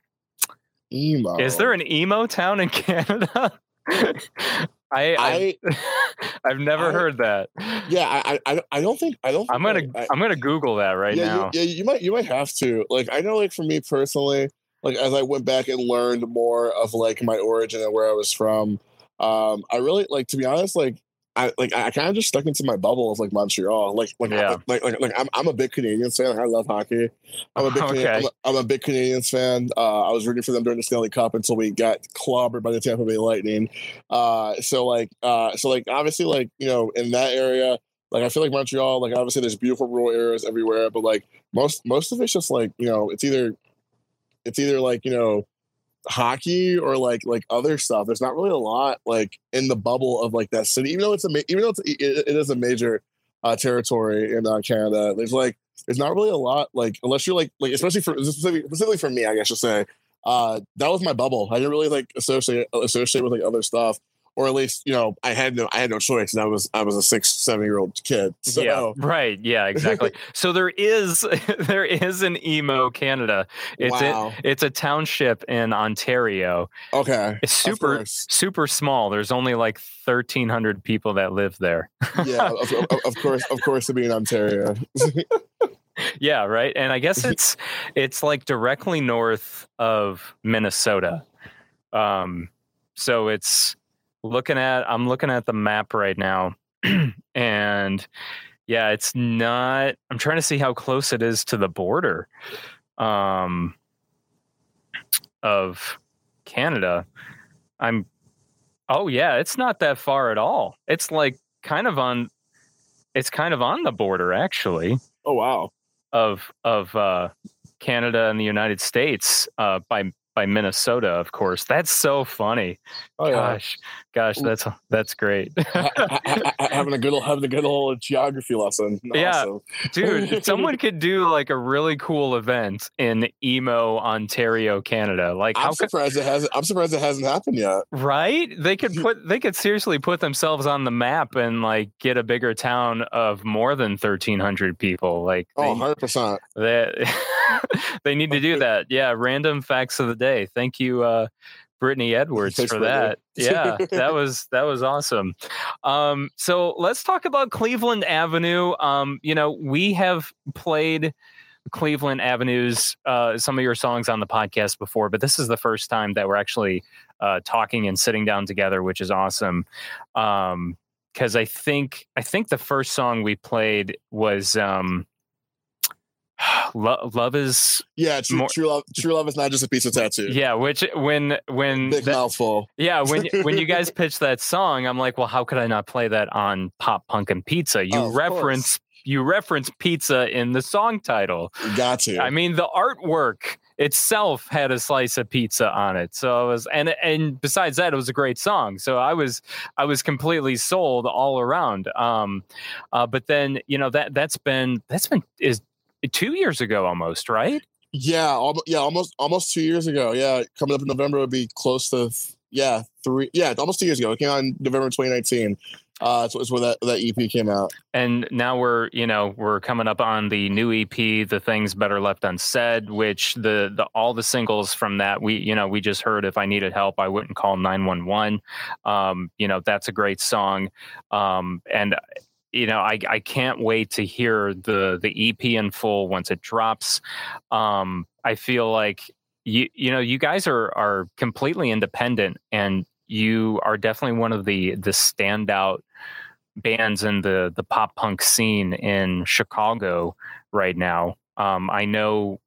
S8: Emo.
S1: is there an emo town in Canada? I, I I've never
S8: I-
S1: heard that.
S8: yeah, I I- I don't think I don't.
S1: I'm gonna
S8: I,
S1: I'm gonna Google that right
S8: yeah,
S1: now.
S8: You, yeah, you might you might have to. Like I know, like for me personally, like as I went back and learned more of like my origin and where I was from, um, I really like to be honest, like. I like I kind of just stuck into my bubble of like Montreal. Like like
S1: Yeah.
S8: like, like like I'm I'm a big Canadiens fan. I love hockey. I'm a big Canadian, I'm, a, I'm a big Canadiens fan. Uh, I was rooting for them during the Stanley Cup until we got clobbered by the Tampa Bay Lightning. Uh, so like uh, so like obviously like you know in that area like I feel like Montreal, like obviously there's beautiful rural areas everywhere, but like most most of it's just like you know it's either it's either like you know hockey or like like other stuff. There's not really a lot like in the bubble of like that city, even though it's a ma- even though it's, it, it is a major uh, territory in uh, Canada. There's like there's not really a lot like unless you're like like especially for specifically, specifically for me, I guess to say. Uh, that was my bubble. I didn't really like associate associate with like other stuff, or at least you know I had no I had no choice, and I was I was a six seven year old kid. So
S1: Yeah, right. Yeah, exactly. so there is there is an emo Canada. It's
S8: wow.
S1: it, it's a township in Ontario.
S8: okay.
S1: It's super super small. There's only like 1300 people that live there.
S8: yeah, of, of, of course, of course, to be in Ontario.
S1: Yeah, right. And I guess it's it's like directly north of Minnesota. Um so it's looking at I'm looking at the map right now and yeah, it's not I'm trying to see how close it is to the border um of Canada. I'm Oh yeah, it's not that far at all. It's like kind of on it's kind of on the border actually
S8: oh wow.
S1: of of uh, Canada and the United States uh, by by Minnesota, of course. That's so funny.
S8: Oh yeah.
S1: Gosh, gosh, that's that's great,
S8: Ha- ha- ha- ha- having a good old having a good old geography lesson.
S1: Yeah. Dude. someone could do like a really cool event in emo, Ontario, Canada. Like,
S8: I'm
S1: could
S8: surprised it hasn't. I'm surprised it hasn't happened yet.
S1: right? They could put they could seriously put themselves on the map and like get a bigger town of more than thirteen hundred people. Like,
S8: Oh, 100 percent.
S1: They they need to do that. Yeah, random facts of the day. Thank you, uh, Brittany Edwards,
S8: Thanks,
S1: for that. Yeah, that was that was awesome. Um, so let's talk about Cleveland Avenue. Um, you know, we have played Cleveland Avenue's uh, some of your songs on the podcast before, but this is the first time that we're actually uh, talking and sitting down together, which is awesome. Um, because I think I think the first song we played was um, Lo- "Love Is
S8: Yeah, true,
S1: More-
S8: true love. True love is not just a piece of tattoo.
S1: yeah." Which when when
S8: Big
S1: that-
S8: mouthful.
S1: yeah when when you guys pitched that song, I'm like, well, how could I not play that on Pop Punk and Pizza? You
S8: Oh,
S1: reference you reference pizza in the song title.
S8: Got to.
S1: I mean, the artwork itself had a slice of pizza on it. So it was, and and besides that, it was a great song. So I was I was completely sold all around. Um, uh, but then you know that that's been that's been is two years ago almost, right?
S8: yeah, almost, yeah, almost almost two years ago. Yeah, coming up in November would be close to yeah three. Yeah, almost two years ago. It came out in November 2019. Uh, so it's where that that EP came out.
S1: And now we're you know we're coming up on the new EP, the things better left unsaid, which the the all the singles from that we you know we just heard if I needed help I wouldn't call nine one one. Um, you know that's a great song, um, and you know, I I can't wait to hear the the EP in full once it drops. Um, I feel like you you know you guys are are completely independent and you are definitely one of the the standout bands in the the pop punk scene in Chicago right now. Um, I know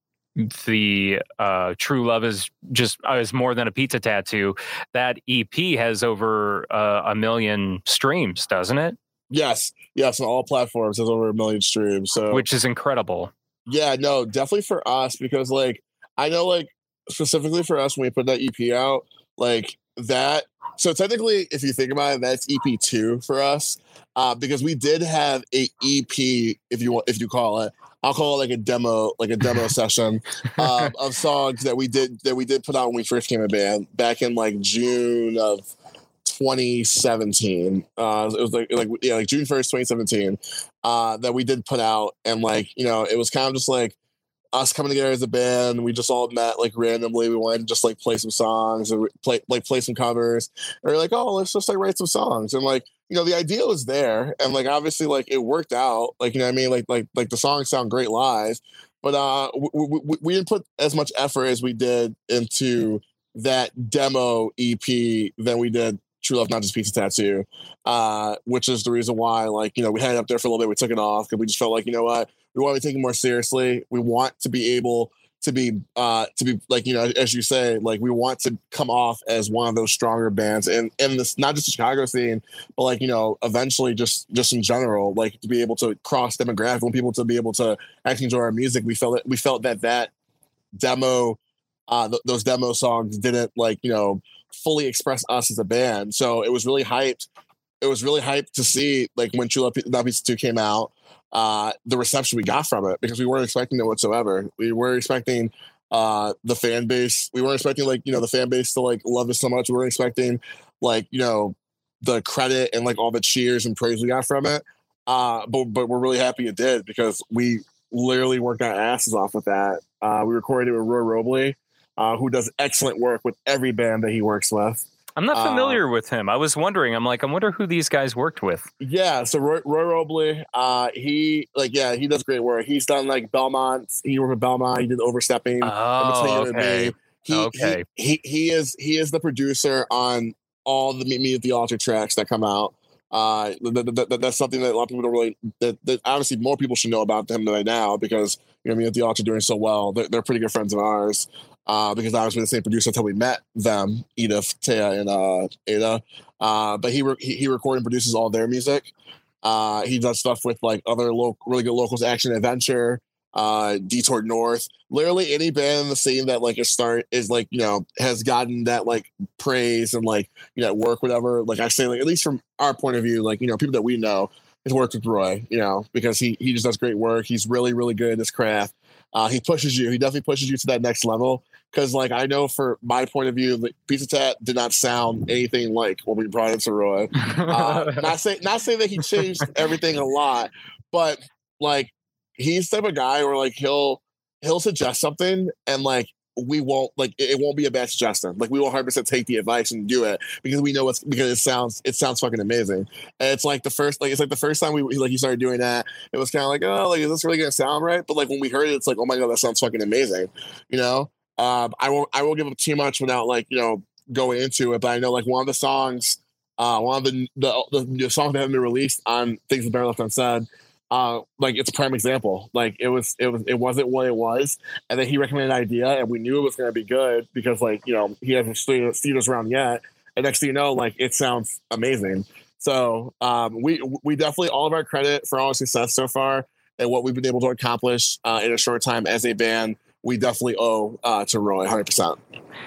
S1: the uh, True Love is just uh, is more than a pizza tattoo. That EP has over uh, a million streams, doesn't it?
S8: Yes, yes, on all platforms has over a million streams. So
S1: Which is incredible.
S8: Yeah, no, definitely for us because like I know like specifically for us when we put that EP out, like that. So technically, if you think about it, that's EP two for us uh, because we did have a EP, if you want, if you call it. I'll call it like a demo, like a demo session um, of songs that we did that we did put out when we first came a band back in like June of 2017. Uh, it was like like yeah, like June 1st, 2017. Uh, that we did put out, and like you know, it was kind of just like us coming together as a band. We just all met like randomly. We wanted to just like play some songs or play like play some covers. And we're like, oh, let's just like write some songs. And like, you know, the idea was there. And like obviously like it worked out. Like, you know I mean? Like like like the songs sound great live. But uh we, we, we didn't put as much effort as we did into that demo EP than we did True Love, not just Pizza Tattoo, uh, which is the reason why, like, you know, we had it up there for a little bit. We took it off because we just felt like, you know what, we want to be taken more seriously. We want to be able to be, uh, to be like, you know, as you say, like, we want to come off as one of those stronger bands, and and this, not just the Chicago scene, but like, you know, eventually, just just in general, like, to be able to cross demographic, want people to be able to actually enjoy our music. We felt it. We felt that that demo, uh, th- those demo songs didn't like, you know fully express us as a band. So it was really hyped. It was really hyped to see like when Chula Not Pizza 2 came out, uh, the reception we got from it because we weren't expecting it whatsoever. We were expecting uh the fan base. We weren't expecting like, you know, the fan base to like love us so much. We weren't expecting like, you know, the credit and like all the cheers and praise we got from it. Uh but but we're really happy it did because we literally worked our asses off with that. Uh we recorded it with Roy Robley uh, who does excellent work with every band that he works with.
S1: I'm not
S8: Uh,
S1: familiar with him. I was wondering. I'm like, I wonder who these guys worked with.
S8: Yeah, so Roy, Roy Robley, uh, he like yeah, he does great work. He's done like Belmont. He worked with Belmont. He did Overstepping.
S1: Oh,
S8: Between You and
S1: okay.
S8: He,
S1: Okay.
S8: He, he he is he is the producer on all the Meet Me at the Altar tracks that come out. Uh, th- th- th- th- that's something that a lot of people don't really. That, that obviously more people should know about him right now because you know Me at the Altar doing so well. They're, they're pretty good friends of ours. Uh, because with the same producer until we met them, Edith, Téa, and uh, Ada. Uh, but he, re- he recorded and produces all their music. Uh, he does stuff with like other local, really good locals, Action Adventure, uh, Detour North. Literally any band in the scene that like is start is like you know has gotten that like praise and like you know work whatever. Like I say, like at least from our point of view, like you know people that we know has worked with Roy, you know because he he just does great work. He's really really good at his craft. Uh, he pushes you. He definitely pushes you to that next level. Because like I know for my point of view, like, Pizza Tat did not sound anything like when we brought into Roy. Uh, not say not saying that he changed everything a lot, but like he's the type of guy where like he'll he'll suggest something and like we won't like it, it won't be a bad suggestion. Like we will 100 percent take the advice and do it because we know it's because it sounds it sounds fucking amazing. And it's like the first like it's like the first time we like you started doing that, it was kind of like oh like is this really gonna sound right? But like when we heard it, it's like oh my god that sounds fucking amazing. You know, um, I won't I won't give up too much without like you know going into it, but I know like one of the songs. Uh, one of the the, the, the songs that haven't been released on things that better left unsaid, uh, like it's a prime example. Like it was, it was, it wasn't what it was, and then he recommended an idea, and we knew it was going to be good because, like, you know, he hasn't studios, studios around yet, and next thing you know, like it sounds amazing. So um, we we definitely all of our credit for all our success so far and what we've been able to accomplish uh, in a short time as a band. We definitely owe uh, to Roy 100. percent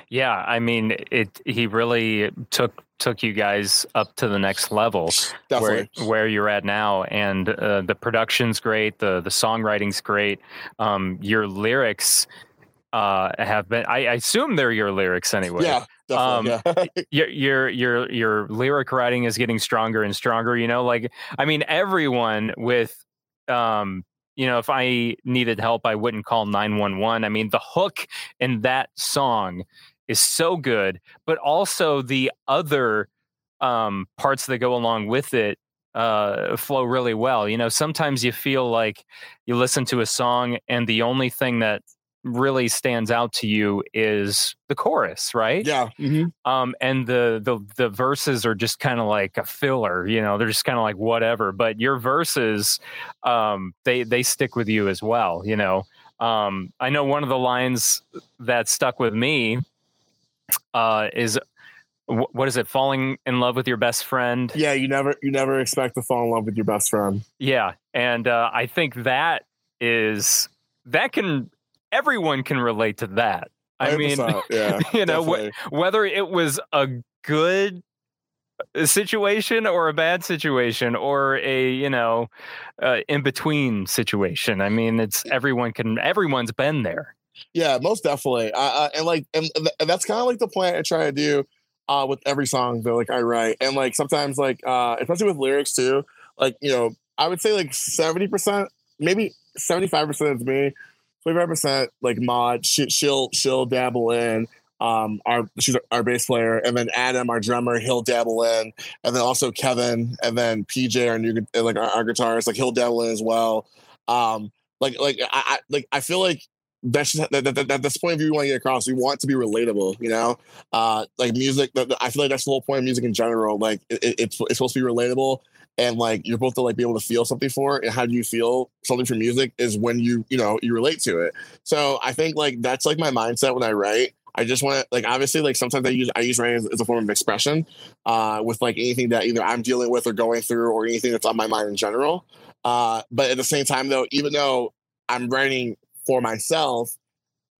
S1: Yeah, I mean, it. He really took took you guys up to the next level, where
S8: Definitely.
S1: where you're at now, and uh, the production's great, the the songwriting's great, um, your lyrics uh, have been. I, I assume they're your lyrics anyway.
S8: Yeah, definitely.
S1: Um,
S8: yeah.
S1: your your your your lyric writing is getting stronger and stronger you know like i mean everyone with um you know if i needed help i wouldn't call 911 i mean the hook in that song is so good but also the other um parts that go along with it uh, flow really well. You know, sometimes you feel like you listen to a song and the only thing that really stands out to you is the chorus, right?
S8: Yeah. hmm
S1: Um, and the the the verses are just kind of like a filler. You know, they're just kind of like whatever. But your verses, um, they they stick with you as well. You know, um, I know one of the lines that stuck with me uh, is wh- what is it? Falling in love with your best friend.
S8: Yeah, you never you never expect to fall in love with your best friend.
S1: Yeah, and uh, I think that is that can everyone can relate to that. I mean,
S8: yeah,
S1: you know, wh- whether it was a good uh, situation or a bad situation or a you know uh, in between situation. I mean, it's everyone can everyone's been there.
S8: Yeah, most definitely. Uh, and like, and, th- and that's kind of like the point I try to do uh, with every song that like I write. And like sometimes like, uh, especially with lyrics too, like you know, I would say like seventy percent, maybe seventy five percent is me, twenty five percent like mod. She, she'll she'll dabble in. Um, our she's our bass player, and then Adam, our drummer, he'll dabble in, and then also Kevin, and then PJ, our new like our, our guitarist, like he'll dabble in as well. Um, like like I, I like I feel like that's just that, that, that, that's the point of view we want to get across. We want to be relatable, you know. Uh, like music, I feel like that's the whole point of music in general. Like it, it- it's it's supposed to be relatable, and like you're supposed to like be able to feel something for it. And how do you feel something for music is when you you know you relate to it. So I think like that's like my mindset when I write. I just want to like obviously like sometimes I use I use writing as, as a form of expression, uh, with like anything that either I'm dealing with or going through or anything that's on my mind in general. Uh, but at the same time though, even though I'm writing for myself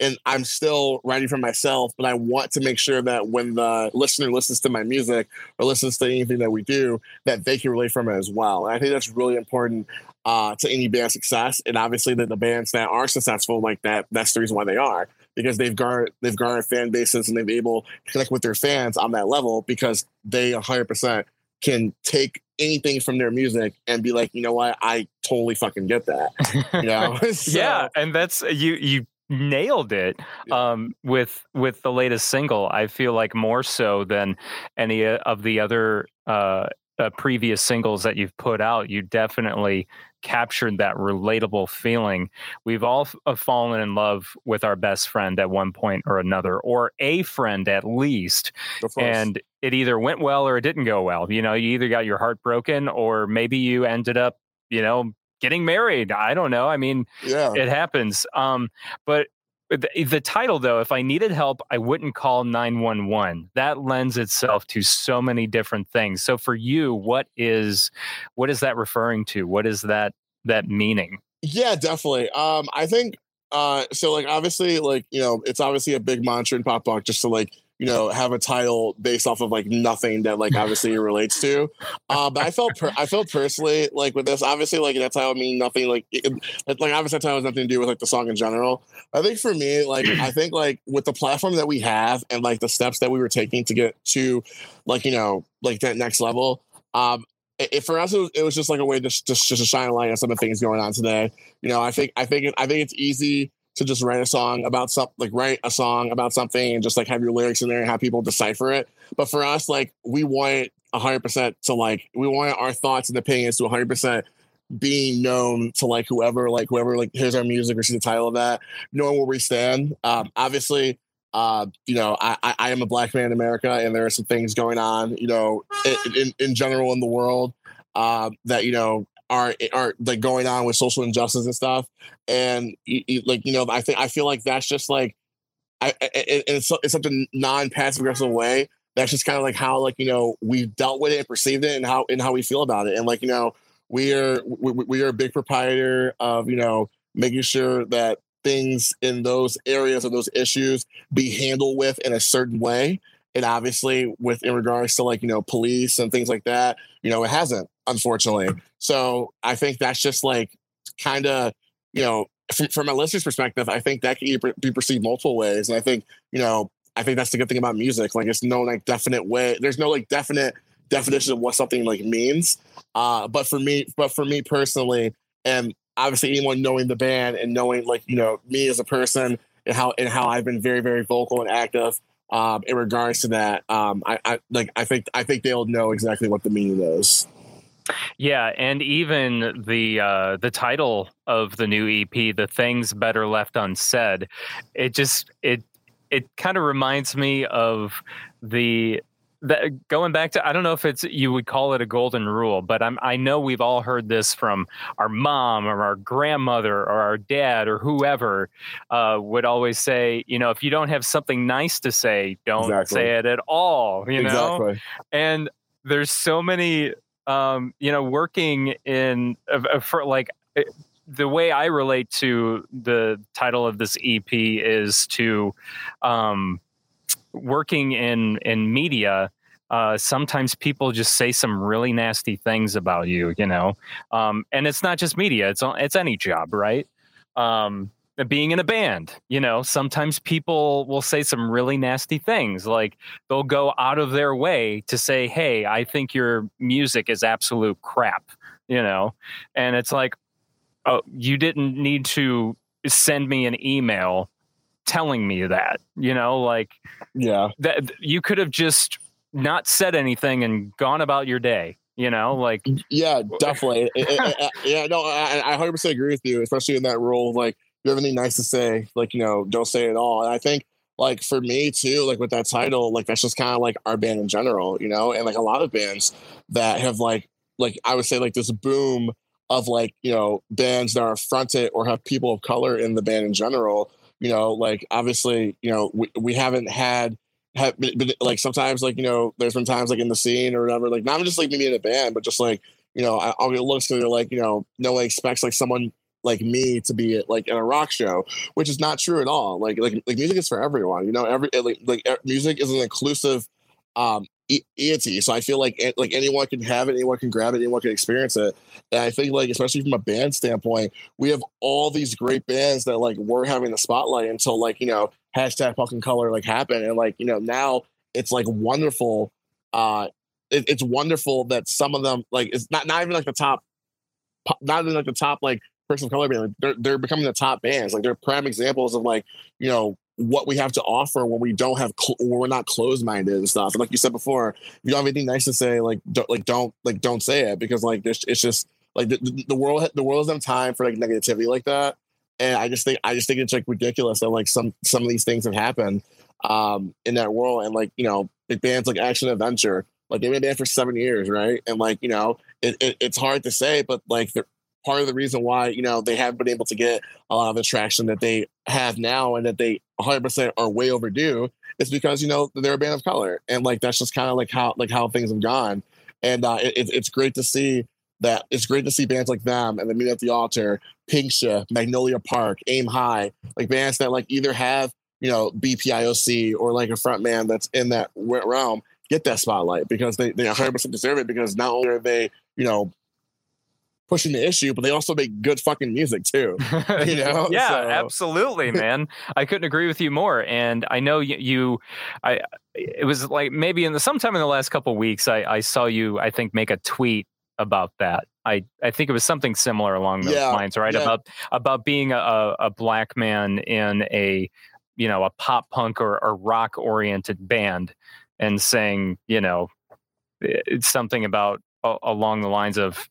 S8: and I'm still writing for myself, but I want to make sure that when the listener listens to my music or listens to anything that we do, that they can relate from it as well. And I think that's really important uh, to any band success. And obviously that the bands that are successful like that, that's the reason why they are. Because they've garnered they've garnered fan bases and they've been able to connect with their fans on that level because they 100% can take anything from their music and be like, you know what, I totally fucking get that. You know? So-
S1: yeah, and that's you you nailed it um, with with the latest single. I feel like more so than any uh, of the other uh, uh, previous singles that you've put out. You definitely captured that relatable feeling. We've all f- uh, fallen in love with our best friend at one point or another, or a friend at least and it either went well or it didn't go well. You know, you either got your heart broken or maybe you ended up, you know, getting married. I don't know. I mean,
S8: yeah.
S1: it happens. Um, but the, the title, though, if I needed help, I wouldn't call 911. That lends itself to so many different things. So for you, what is what is that referring to? What is that that meaning?
S8: Yeah, definitely. Um, I think uh so like obviously like you know it's obviously a big mantra in pop punk just to like you know have a title based off of like nothing that like obviously it relates to. Uh, but I felt per- I felt personally like with this obviously like that title mean nothing like it, like obviously that title has nothing to do with like the song in general. I think for me like I think like with the platform that we have and like the steps that we were taking to get to like you know like that next level. Um, it, it- for us, it was, it was just like a way to just, just to shine a light on some of the things going on today. You know, I think I think I think it's easy to just write a song about something, like write a song about something and just like have your lyrics in there and have people decipher it. But for us, like we want hundred percent to like we want our thoughts and opinions to hundred percent being known to like whoever like whoever like hears our music or sees the title of that, knowing where we stand. Um, obviously, uh, you know, I, I I am a black man in America, and there are some things going on, you know, in in, in general in the world uh, that you know are are like going on with social injustice and stuff. And like you know, I think I feel like that's just like I, I- I- it's it's such a non passive aggressive way. That's just kind of like how like you know we've dealt with it and perceived it and how and how we feel about it. And like you know we are we, we- we are a big proprietor of you know making sure that things in those areas of those issues be handled with in a certain way and obviously with in regards to like you know police and things like that you know it hasn't unfortunately so i think that's just like kind of you know from, from a listener's perspective i think that can be perceived multiple ways and i think you know i think that's the good thing about music like it's no like definite way there's no like definite definition of what something like means uh but for me but for me personally and obviously anyone knowing the band and knowing like you know me as a person and how and how i've been very very vocal and active um, in regards to that. Um, I, I like I think I think they'll know exactly what the meaning is.
S1: Yeah, and even the uh, the title of the new EP, "The Things Better Left Unsaid," it just it it kind of reminds me of the that going back to I don't know if it's you would call it a golden rule, but I'm I know we've all heard this from our mom or our grandmother or our dad or whoever uh, would always say, you know, if you don't have something nice to say, don't
S8: Exactly.
S1: say it at all. You know,
S8: exactly.
S1: and there's so many um you know working in uh, uh, for like uh, the way i relate to the title of this ep is to um working in in media uh, sometimes people just say some really nasty things about you, you know, um, and it's not just media; it's it's any job, right? Um, Uh, being in a band, you know, sometimes people will say some really nasty things. Like they'll go out of their way to say, "Hey, I think your music is absolute crap," you know, and it's like, oh, you didn't need to send me an email telling me that, you know, like
S8: Yeah.
S1: that you could have just not said anything and gone about your day, you know, like
S8: Yeah, definitely. It- it- it- yeah, no, I, I 100% agree with you, especially in that role. Like, you have anything nice to say, like, you know, don't say it all. And I think, like, for me too, like with that title, like, that's just kind of like our band in general, you know, and like a lot of bands that have, like, like I would say, like this boom of like, you know, bands that are fronted or have people of color in the band in general, you know, like, obviously, you know, we, we haven't had have been, been- like sometimes like you know there's been times like in the scene or whatever like not just like maybe in a band but just like you know I, I'll get looks and they're like you know no one expects like someone like me to be at, like in a rock show which is not true at all. Like like like music is for everyone you know? Every like like e- music is an inclusive um entity so I feel like like anyone can have it anyone can grab it anyone can experience it. And I think like especially from a band standpoint we have all these great bands that like were having the spotlight until like you know hashtag fucking color like happened. And like you know now it's like wonderful uh it, it's wonderful that some of them like it's not not even like the top not even like the top like person of color band like, they're, they're becoming the top bands. Like they're prime examples of like you know what we have to offer when we don't have cl- when we're not closed minded and stuff. And like you said before if you don't have anything nice to say like don't like don't like don't say it because like it's just like the, the, world the world doesn't time for like negativity like that. And I just think I just think it's like ridiculous that like some some of these things have happened um in that world. And like you know big bands like Action Adventure like they've been there for seven years right? And like you know it, it it's hard to say but like the part of the reason why you know they haven't been able to get a lot of the traction that they have now and that they 100% are way overdue is because you know they're a band of color. And like that's just kind of like how like how things have gone. And uh it, it's great to see that it's great to see bands like them and the meet at the altar pink shift magnolia park aim high like bands that like either have you know BIPOC or like a front man that's in that realm get that spotlight because they, they 100% deserve it because not only are they you know pushing the issue but they also make good fucking music too you know?
S1: Yeah
S8: So-
S1: absolutely man. I couldn't agree with you more and i know you, you i it was like maybe in the sometime in the last couple weeks i i saw you i think make a tweet about that. I i think it was something similar along those
S8: Yeah,
S1: lines right?
S8: yeah.
S1: about about being a, a a black man in a you know a pop punk or, or rock oriented band and saying you know it's something about along the lines of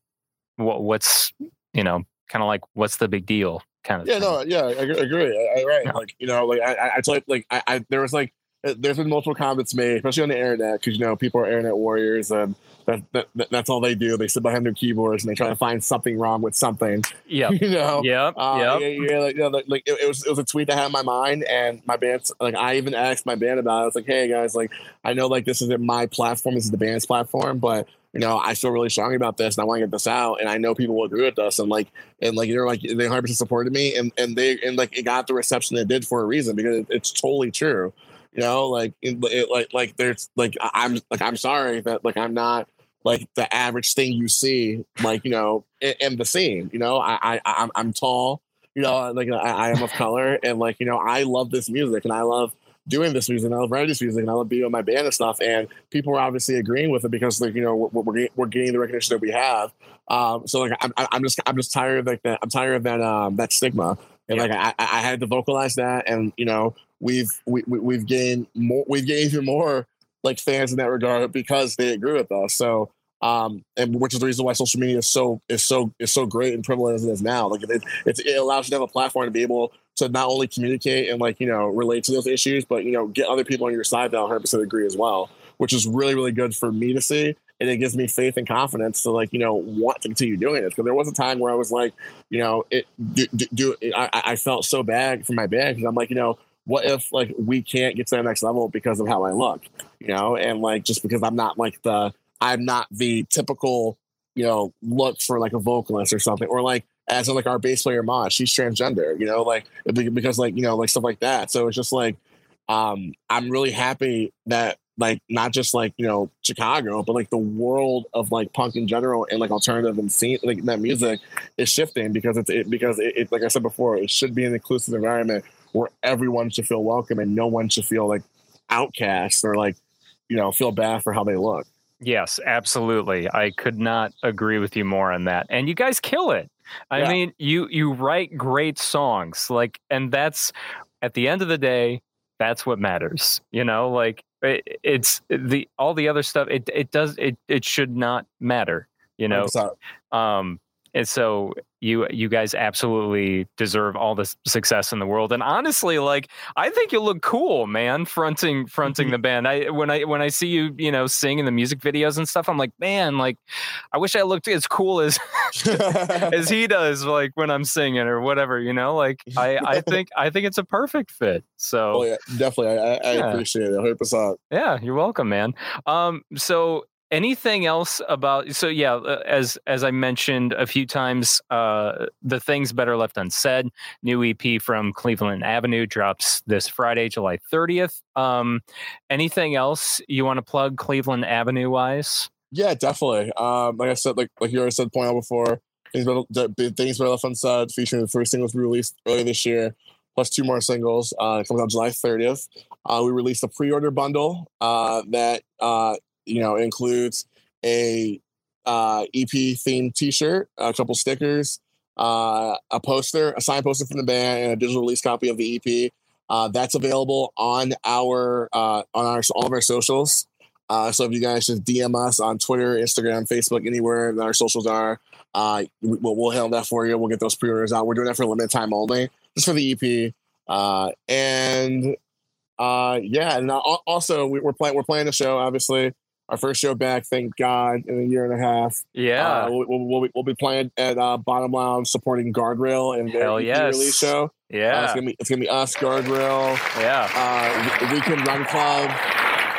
S1: what what's you know kind of like what's the big deal kind of
S8: Yeah,
S1: thing.
S8: no, yeah, I agree. I agree. I, right.
S1: Yeah.
S8: Like, you know, like I, I, like, I, I, there was like, uh, there's been multiple comments made, especially on the internet, because you know people are internet warriors, and that, that, that that's all they do. They sit behind their keyboards and they try to find something wrong with something.
S1: yeah
S8: You know.
S1: yep
S8: Uh,
S1: yep
S8: yeah, yeah, like, you know, like, like, it, it was it was a tweet I had in my mind, and my band's like I even asked my band about it. I was like, "Hey guys, like I know like this isn't my platform, this is the band's platform, but you know I feel really strongly about this, and I want to get this out, and I know people will agree with us, and like and like they're like they 100 percent supported me, and and they and like it got the reception it did for a reason because it, it's totally true, you know, like it, it, like like there's like I'm like I'm sorry that like I'm not like the average thing you see, like you know, in, in the scene. You know, I, I I'm I'm tall. You know, like I, I am of color, and like you know, I love this music, and I love doing this music, and I love writing this music, and I love being with my band and stuff. And people are obviously agreeing with it because like you know we're we're, getting- we're getting the recognition that we have. Um, so like I'm I'm just I'm just tired of like that. I'm tired of that um that stigma, and like I I I had to vocalize that, and you know we've we, we we've gained more we've gained even more like fans in that regard because they agree with us. So um, and which is the reason why social media is so is so is so great and prevalent as it is now. Like it, it, it allows you to have a platform to be able to not only communicate and like you know relate to those issues, but you know get other people on your side that 100 percent agree as well, which is really really good for me to see, and it gives me faith and confidence to like you know want to continue doing it. Because there was a time where I was like, you know, it do, do, do I, I felt so bad for my band because I'm like, you know, what if like we can't get to the next level because of how I look, you know, and like just because I'm not like the I'm not the typical, you know, look for like a vocalist or something, or like as in like our bass player Ma, she's transgender, you know, like because like you know like stuff like that. So it's just like um I'm really happy that like not just like you know Chicago, but like the world of like punk in general and like alternative and scene like that music is shifting because it's it, because it, it like I said before, it should be an inclusive environment where everyone should feel welcome and no one should feel like outcast or like you know feel bad for how they look.
S1: Yes, absolutely. I could not agree with you more on that. And you guys kill it. I
S8: Yeah.
S1: mean, you you write great songs. Like and that's at the end of the day, that's what matters. You know, like it, it's the all the other stuff it it does it it should not matter, you know. Um and so you you guys absolutely deserve all the success in the world and honestly like i think you look cool man fronting fronting the band i when i when i see you you know sing in the music videos and stuff i'm like man like i wish i looked as cool as as he does like when i'm singing or whatever you know like i i think i think it's a perfect fit so
S8: Oh yeah, definitely. I, I, I
S1: Yeah.
S8: appreciate it. 100. percent
S1: yeah, you're welcome, man. Um, so anything else about so yeah, uh, as as I mentioned a few times, uh, the things better left unsaid. New EP from Cleveland Avenue drops this Friday, July 30th. Um, anything else you want to plug Cleveland Avenue wise?
S8: Yeah, definitely. Um, like I said, like like you already said, point out before, things better, things better left unsaid, featuring the first singles we released earlier this year, plus two more singles. Uh, comes out July 30th. Uh, we released a pre-order bundle uh, that uh, you know includes a uh, EP themed T-shirt, a couple stickers, uh, a poster, a signed poster from the band, and a digital release copy of the EP. Uh, that's available on our uh, on our all of our socials. Uh, so if you guys just DM us on Twitter, Instagram, Facebook, anywhere that our socials are, uh, we, we'll, we'll handle that for you. We'll get those pre-orders out. We're doing that for a limited time only, just for the EP. Uh, and uh, yeah, and al- also we're playing we're playing the show. Obviously, our first show back, thank God, in a year and a half.
S1: Yeah,
S8: Uh, we'll, we'll, we'll, be, playing at uh, Bottom Lounge, supporting Guardrail and their
S1: yes.
S8: release show. Uh, it's
S1: yeah,
S8: gonna be it's gonna be us, Guardrail,
S1: yeah.
S8: uh, Weekend Run Club,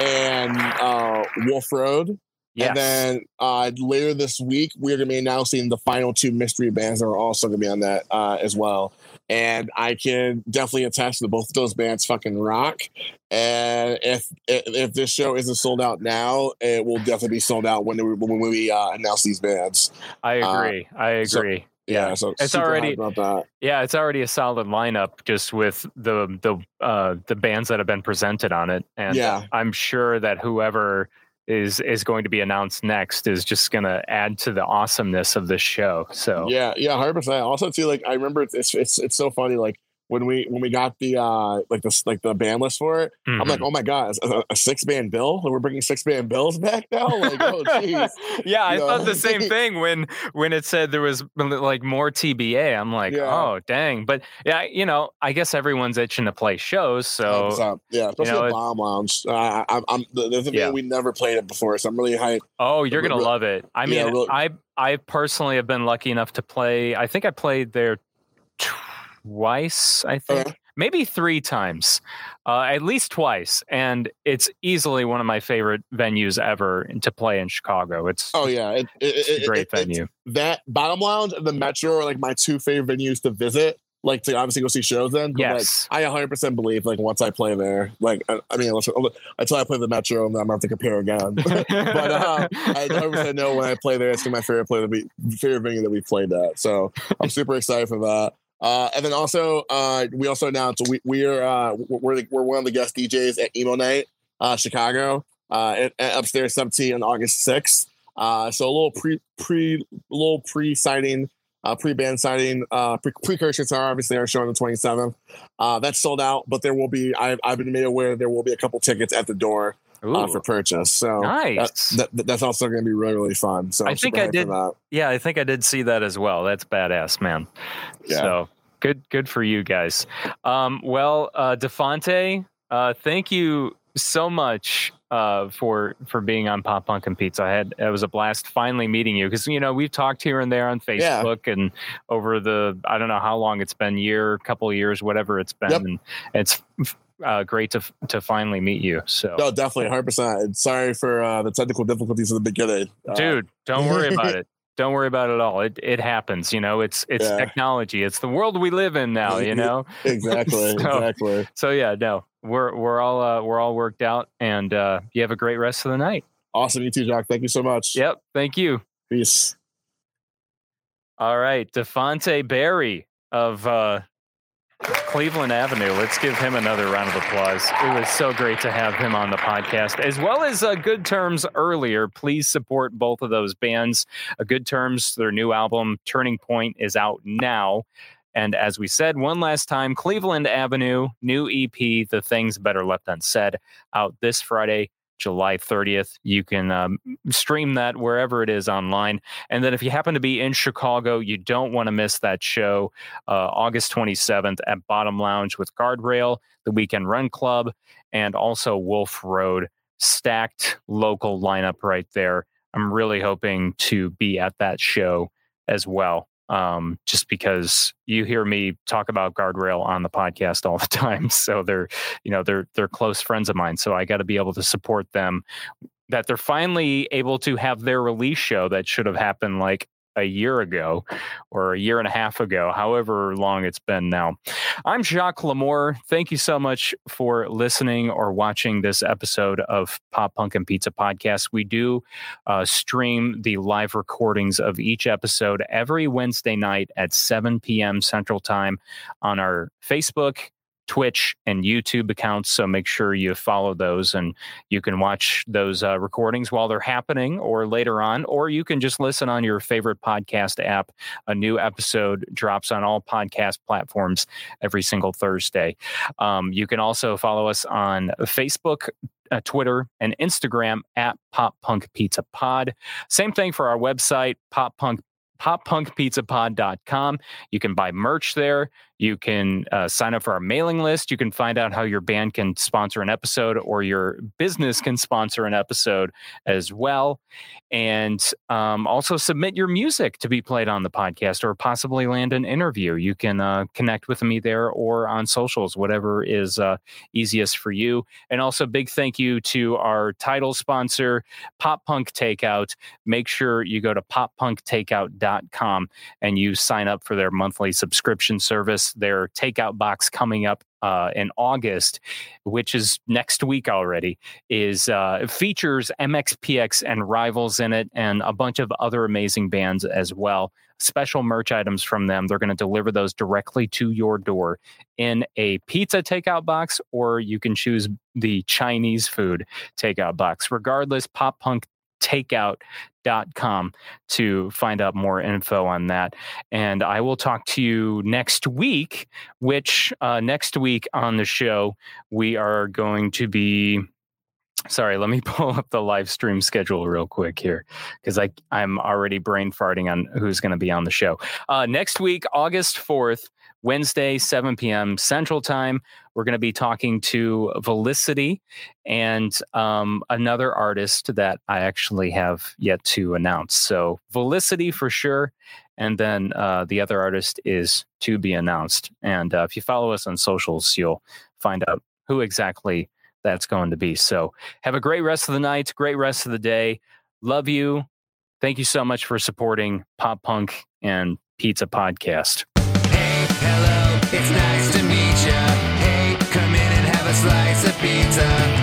S8: and uh, Wolf Road.
S1: Yes.
S8: And then uh, later this week, we're going to be announcing the final two mystery bands that are also going to be on that uh, as well. And I can definitely attest that both of those bands fucking rock. And if if, this show isn't sold out now, it will definitely be sold out when we, when we uh, announce these bands.
S1: I
S8: uh,
S1: agree. I
S8: so-
S1: agree.
S8: Yeah,
S1: Yeah.
S8: so
S1: It's already-
S8: hyped about that.
S1: Yeah, it's already a solid lineup just with the the uh the bands that have been presented on it. And
S8: Yeah.
S1: I'm sure that whoever is is going to be announced next is just going to add to the awesomeness of this show. So
S8: Yeah, yeah, hundred percent. Also, too, like I remember it's it's it's so funny. Like when we when we got the uh like the like the band list for it, I'm like, oh my god, a, a six band bill. Like, we're bringing six band bills back now. Like, oh jeez.
S1: yeah, I
S8: You
S1: thought the same thing when when it said there was like more TBA. I'm like,
S8: Yeah.
S1: oh dang! But yeah, you know, I guess everyone's itching to play shows. So
S8: 100%. yeah, especially
S1: know,
S8: the Bottom Lounge. Uh, I, I'm, I'm the, the thing
S1: Yeah.
S8: we never played it before, so I'm really hyped.
S1: Oh, you're
S8: Re-
S1: gonna love it. I mean,
S8: yeah,
S1: I I personally have been lucky enough to play. I think I played there twice. I think maybe three times, uh, at least twice, and it's easily one of my favorite venues ever to play in Chicago. It's
S8: Oh yeah, it, it,
S1: it's
S8: it-
S1: a great
S8: it-
S1: venue.
S8: that Bottom Lounge and the Metro are like my two favorite venues to visit. Like to obviously go see shows in. but,
S1: Yes.
S8: like, I 100 percent believe like once I play there, like I, I mean, unless, until I play the Metro, and then I'm gonna have to compare again. but uh, I 100 percent know when I play there, it's my favorite play that we favorite venue that we played at. So I'm super excited for that. Uh, and then also, uh, we also announced we we are uh, we're the, we're one of the guest DJs at Emo Night, uh, Chicago, uh, at, at upstairs 17 on August 6th. Uh, so a little pre pre little pre-sighting, uh, pre band sighting, uh, pre- precursors are obviously our show on the 27th. Uh, that's sold out, but there will be I've I've been made aware there will be a couple tickets at the door. Uh, for purchase. So
S1: Nice.
S8: that, that, that's also going to be really really fun. So
S1: I think I did- Yeah, I think I did see that as well. That's badass, man.
S8: Yeah.
S1: So good, good for you guys. Um, well, uh, Defonte, uh, thank you so much uh, for for being on Pop Punk and Pizza. I had it was a blast finally meeting you because you know we've talked here and there on
S8: Yeah.
S1: Facebook and over the I don't know how long it's been year, couple of years, whatever it's been.
S8: Yep.
S1: And it's uh, great to to finally meet you. So,
S8: No, definitely, hundred percent. Sorry for uh, the technical difficulties in the beginning, Uh,
S1: dude, don't worry about it. Don't worry about it at all. It it happens. You know, it's it's
S8: Yeah.
S1: technology. It's the world we live in now. You know.
S8: Exactly,
S1: So-
S8: exactly.
S1: So yeah, no, we're we're all uh, we're all worked out, and uh, you have a great rest of the night.
S8: Awesome, you too, Jack. Thank you so much.
S1: Yep, thank you.
S8: Peace.
S1: All right, Defonte Barry of uh, Cleveland Avenue. Let's give him another round of applause. It was so great to have him on the podcast, as well as uh, Good Terms earlier. Please support both of those bands. Uh, Good Terms, their new album Turning Point is out now. And as we said one last time, Cleveland Avenue, new EP, The Things Better Left Unsaid, out this Friday, July 30th. You can um, stream that wherever it is online. And then if you happen to be in Chicago, you don't want to miss that show uh, August 27th at Bottom Lounge with Guardrail, the Weekend Run Club, and also Wolf Road. Stacked local lineup right there. I'm really hoping to be at that show as well. Um, just because you hear me talk about guardrail on the podcast all the time, so they're, you know, they're they're close friends of mine. So I got to be able to support them that they're finally able to have their release show that should have happened like a year ago or a year and a half ago, however long it's been now. I'm Jacques Lamour. Thank you so much for listening or watching this episode of Pop Punk and Pizza Podcast. We do uh, stream the live recordings of each episode every Wednesday night at 7 p.m. Central Time on our Facebook, Twitch, and YouTube accounts. So make sure you follow those and you can watch those uh, recordings while they're happening or later on, or you can just listen on your favorite podcast app. A new episode drops on all podcast platforms every single Thursday. Um, you can also follow us on Facebook. Uh, Twitter and Instagram at Pop Punk Pizza Pod. Same thing for our website, Pop Punk poppunkpizzapod.com. You can buy merch there. You can uh, sign up for our mailing list. You can find out how your band can sponsor an episode or your business can sponsor an episode as well. And um, also submit your music to be played on the podcast or possibly land an interview. You can uh, connect with me there or on socials, whatever is uh, easiest for you. And also, big thank you to our title sponsor, Pop Punk Takeout. Make sure you go to poppunktakeout.com and you sign up for their monthly subscription service. Their takeout box coming up uh, in August, which is next week already, is uh, features MXPX and Rivals in it, and a bunch of other amazing bands as well. Special merch items from them. They're going to deliver those directly to your door in a pizza takeout box, or you can choose the Chinese food takeout box. Regardless, Pop Punk takeout.com to find out more info on that. And I will talk to you next week, which uh, next week on the show, we are going to be. Sorry, let me pull up the live stream schedule real quick here because I'm already brain farting on who's going to be on the show. Uh, next week, August fourth, Wednesday, 7 p.m. Central Time, we're going to be talking to Velicity and um, another artist that I actually have yet to announce. So, Velicity for sure. And then uh, the other artist is to be announced. And uh, if you follow us on socials, you'll find out who exactly that's going to be. So, have a great rest of the night, great rest of the day. Love you. Thank you so much for supporting Pop Punk and Pizza Podcast.
S9: Hello, it's nice to meet ya. Hey, come in and have a slice of pizza.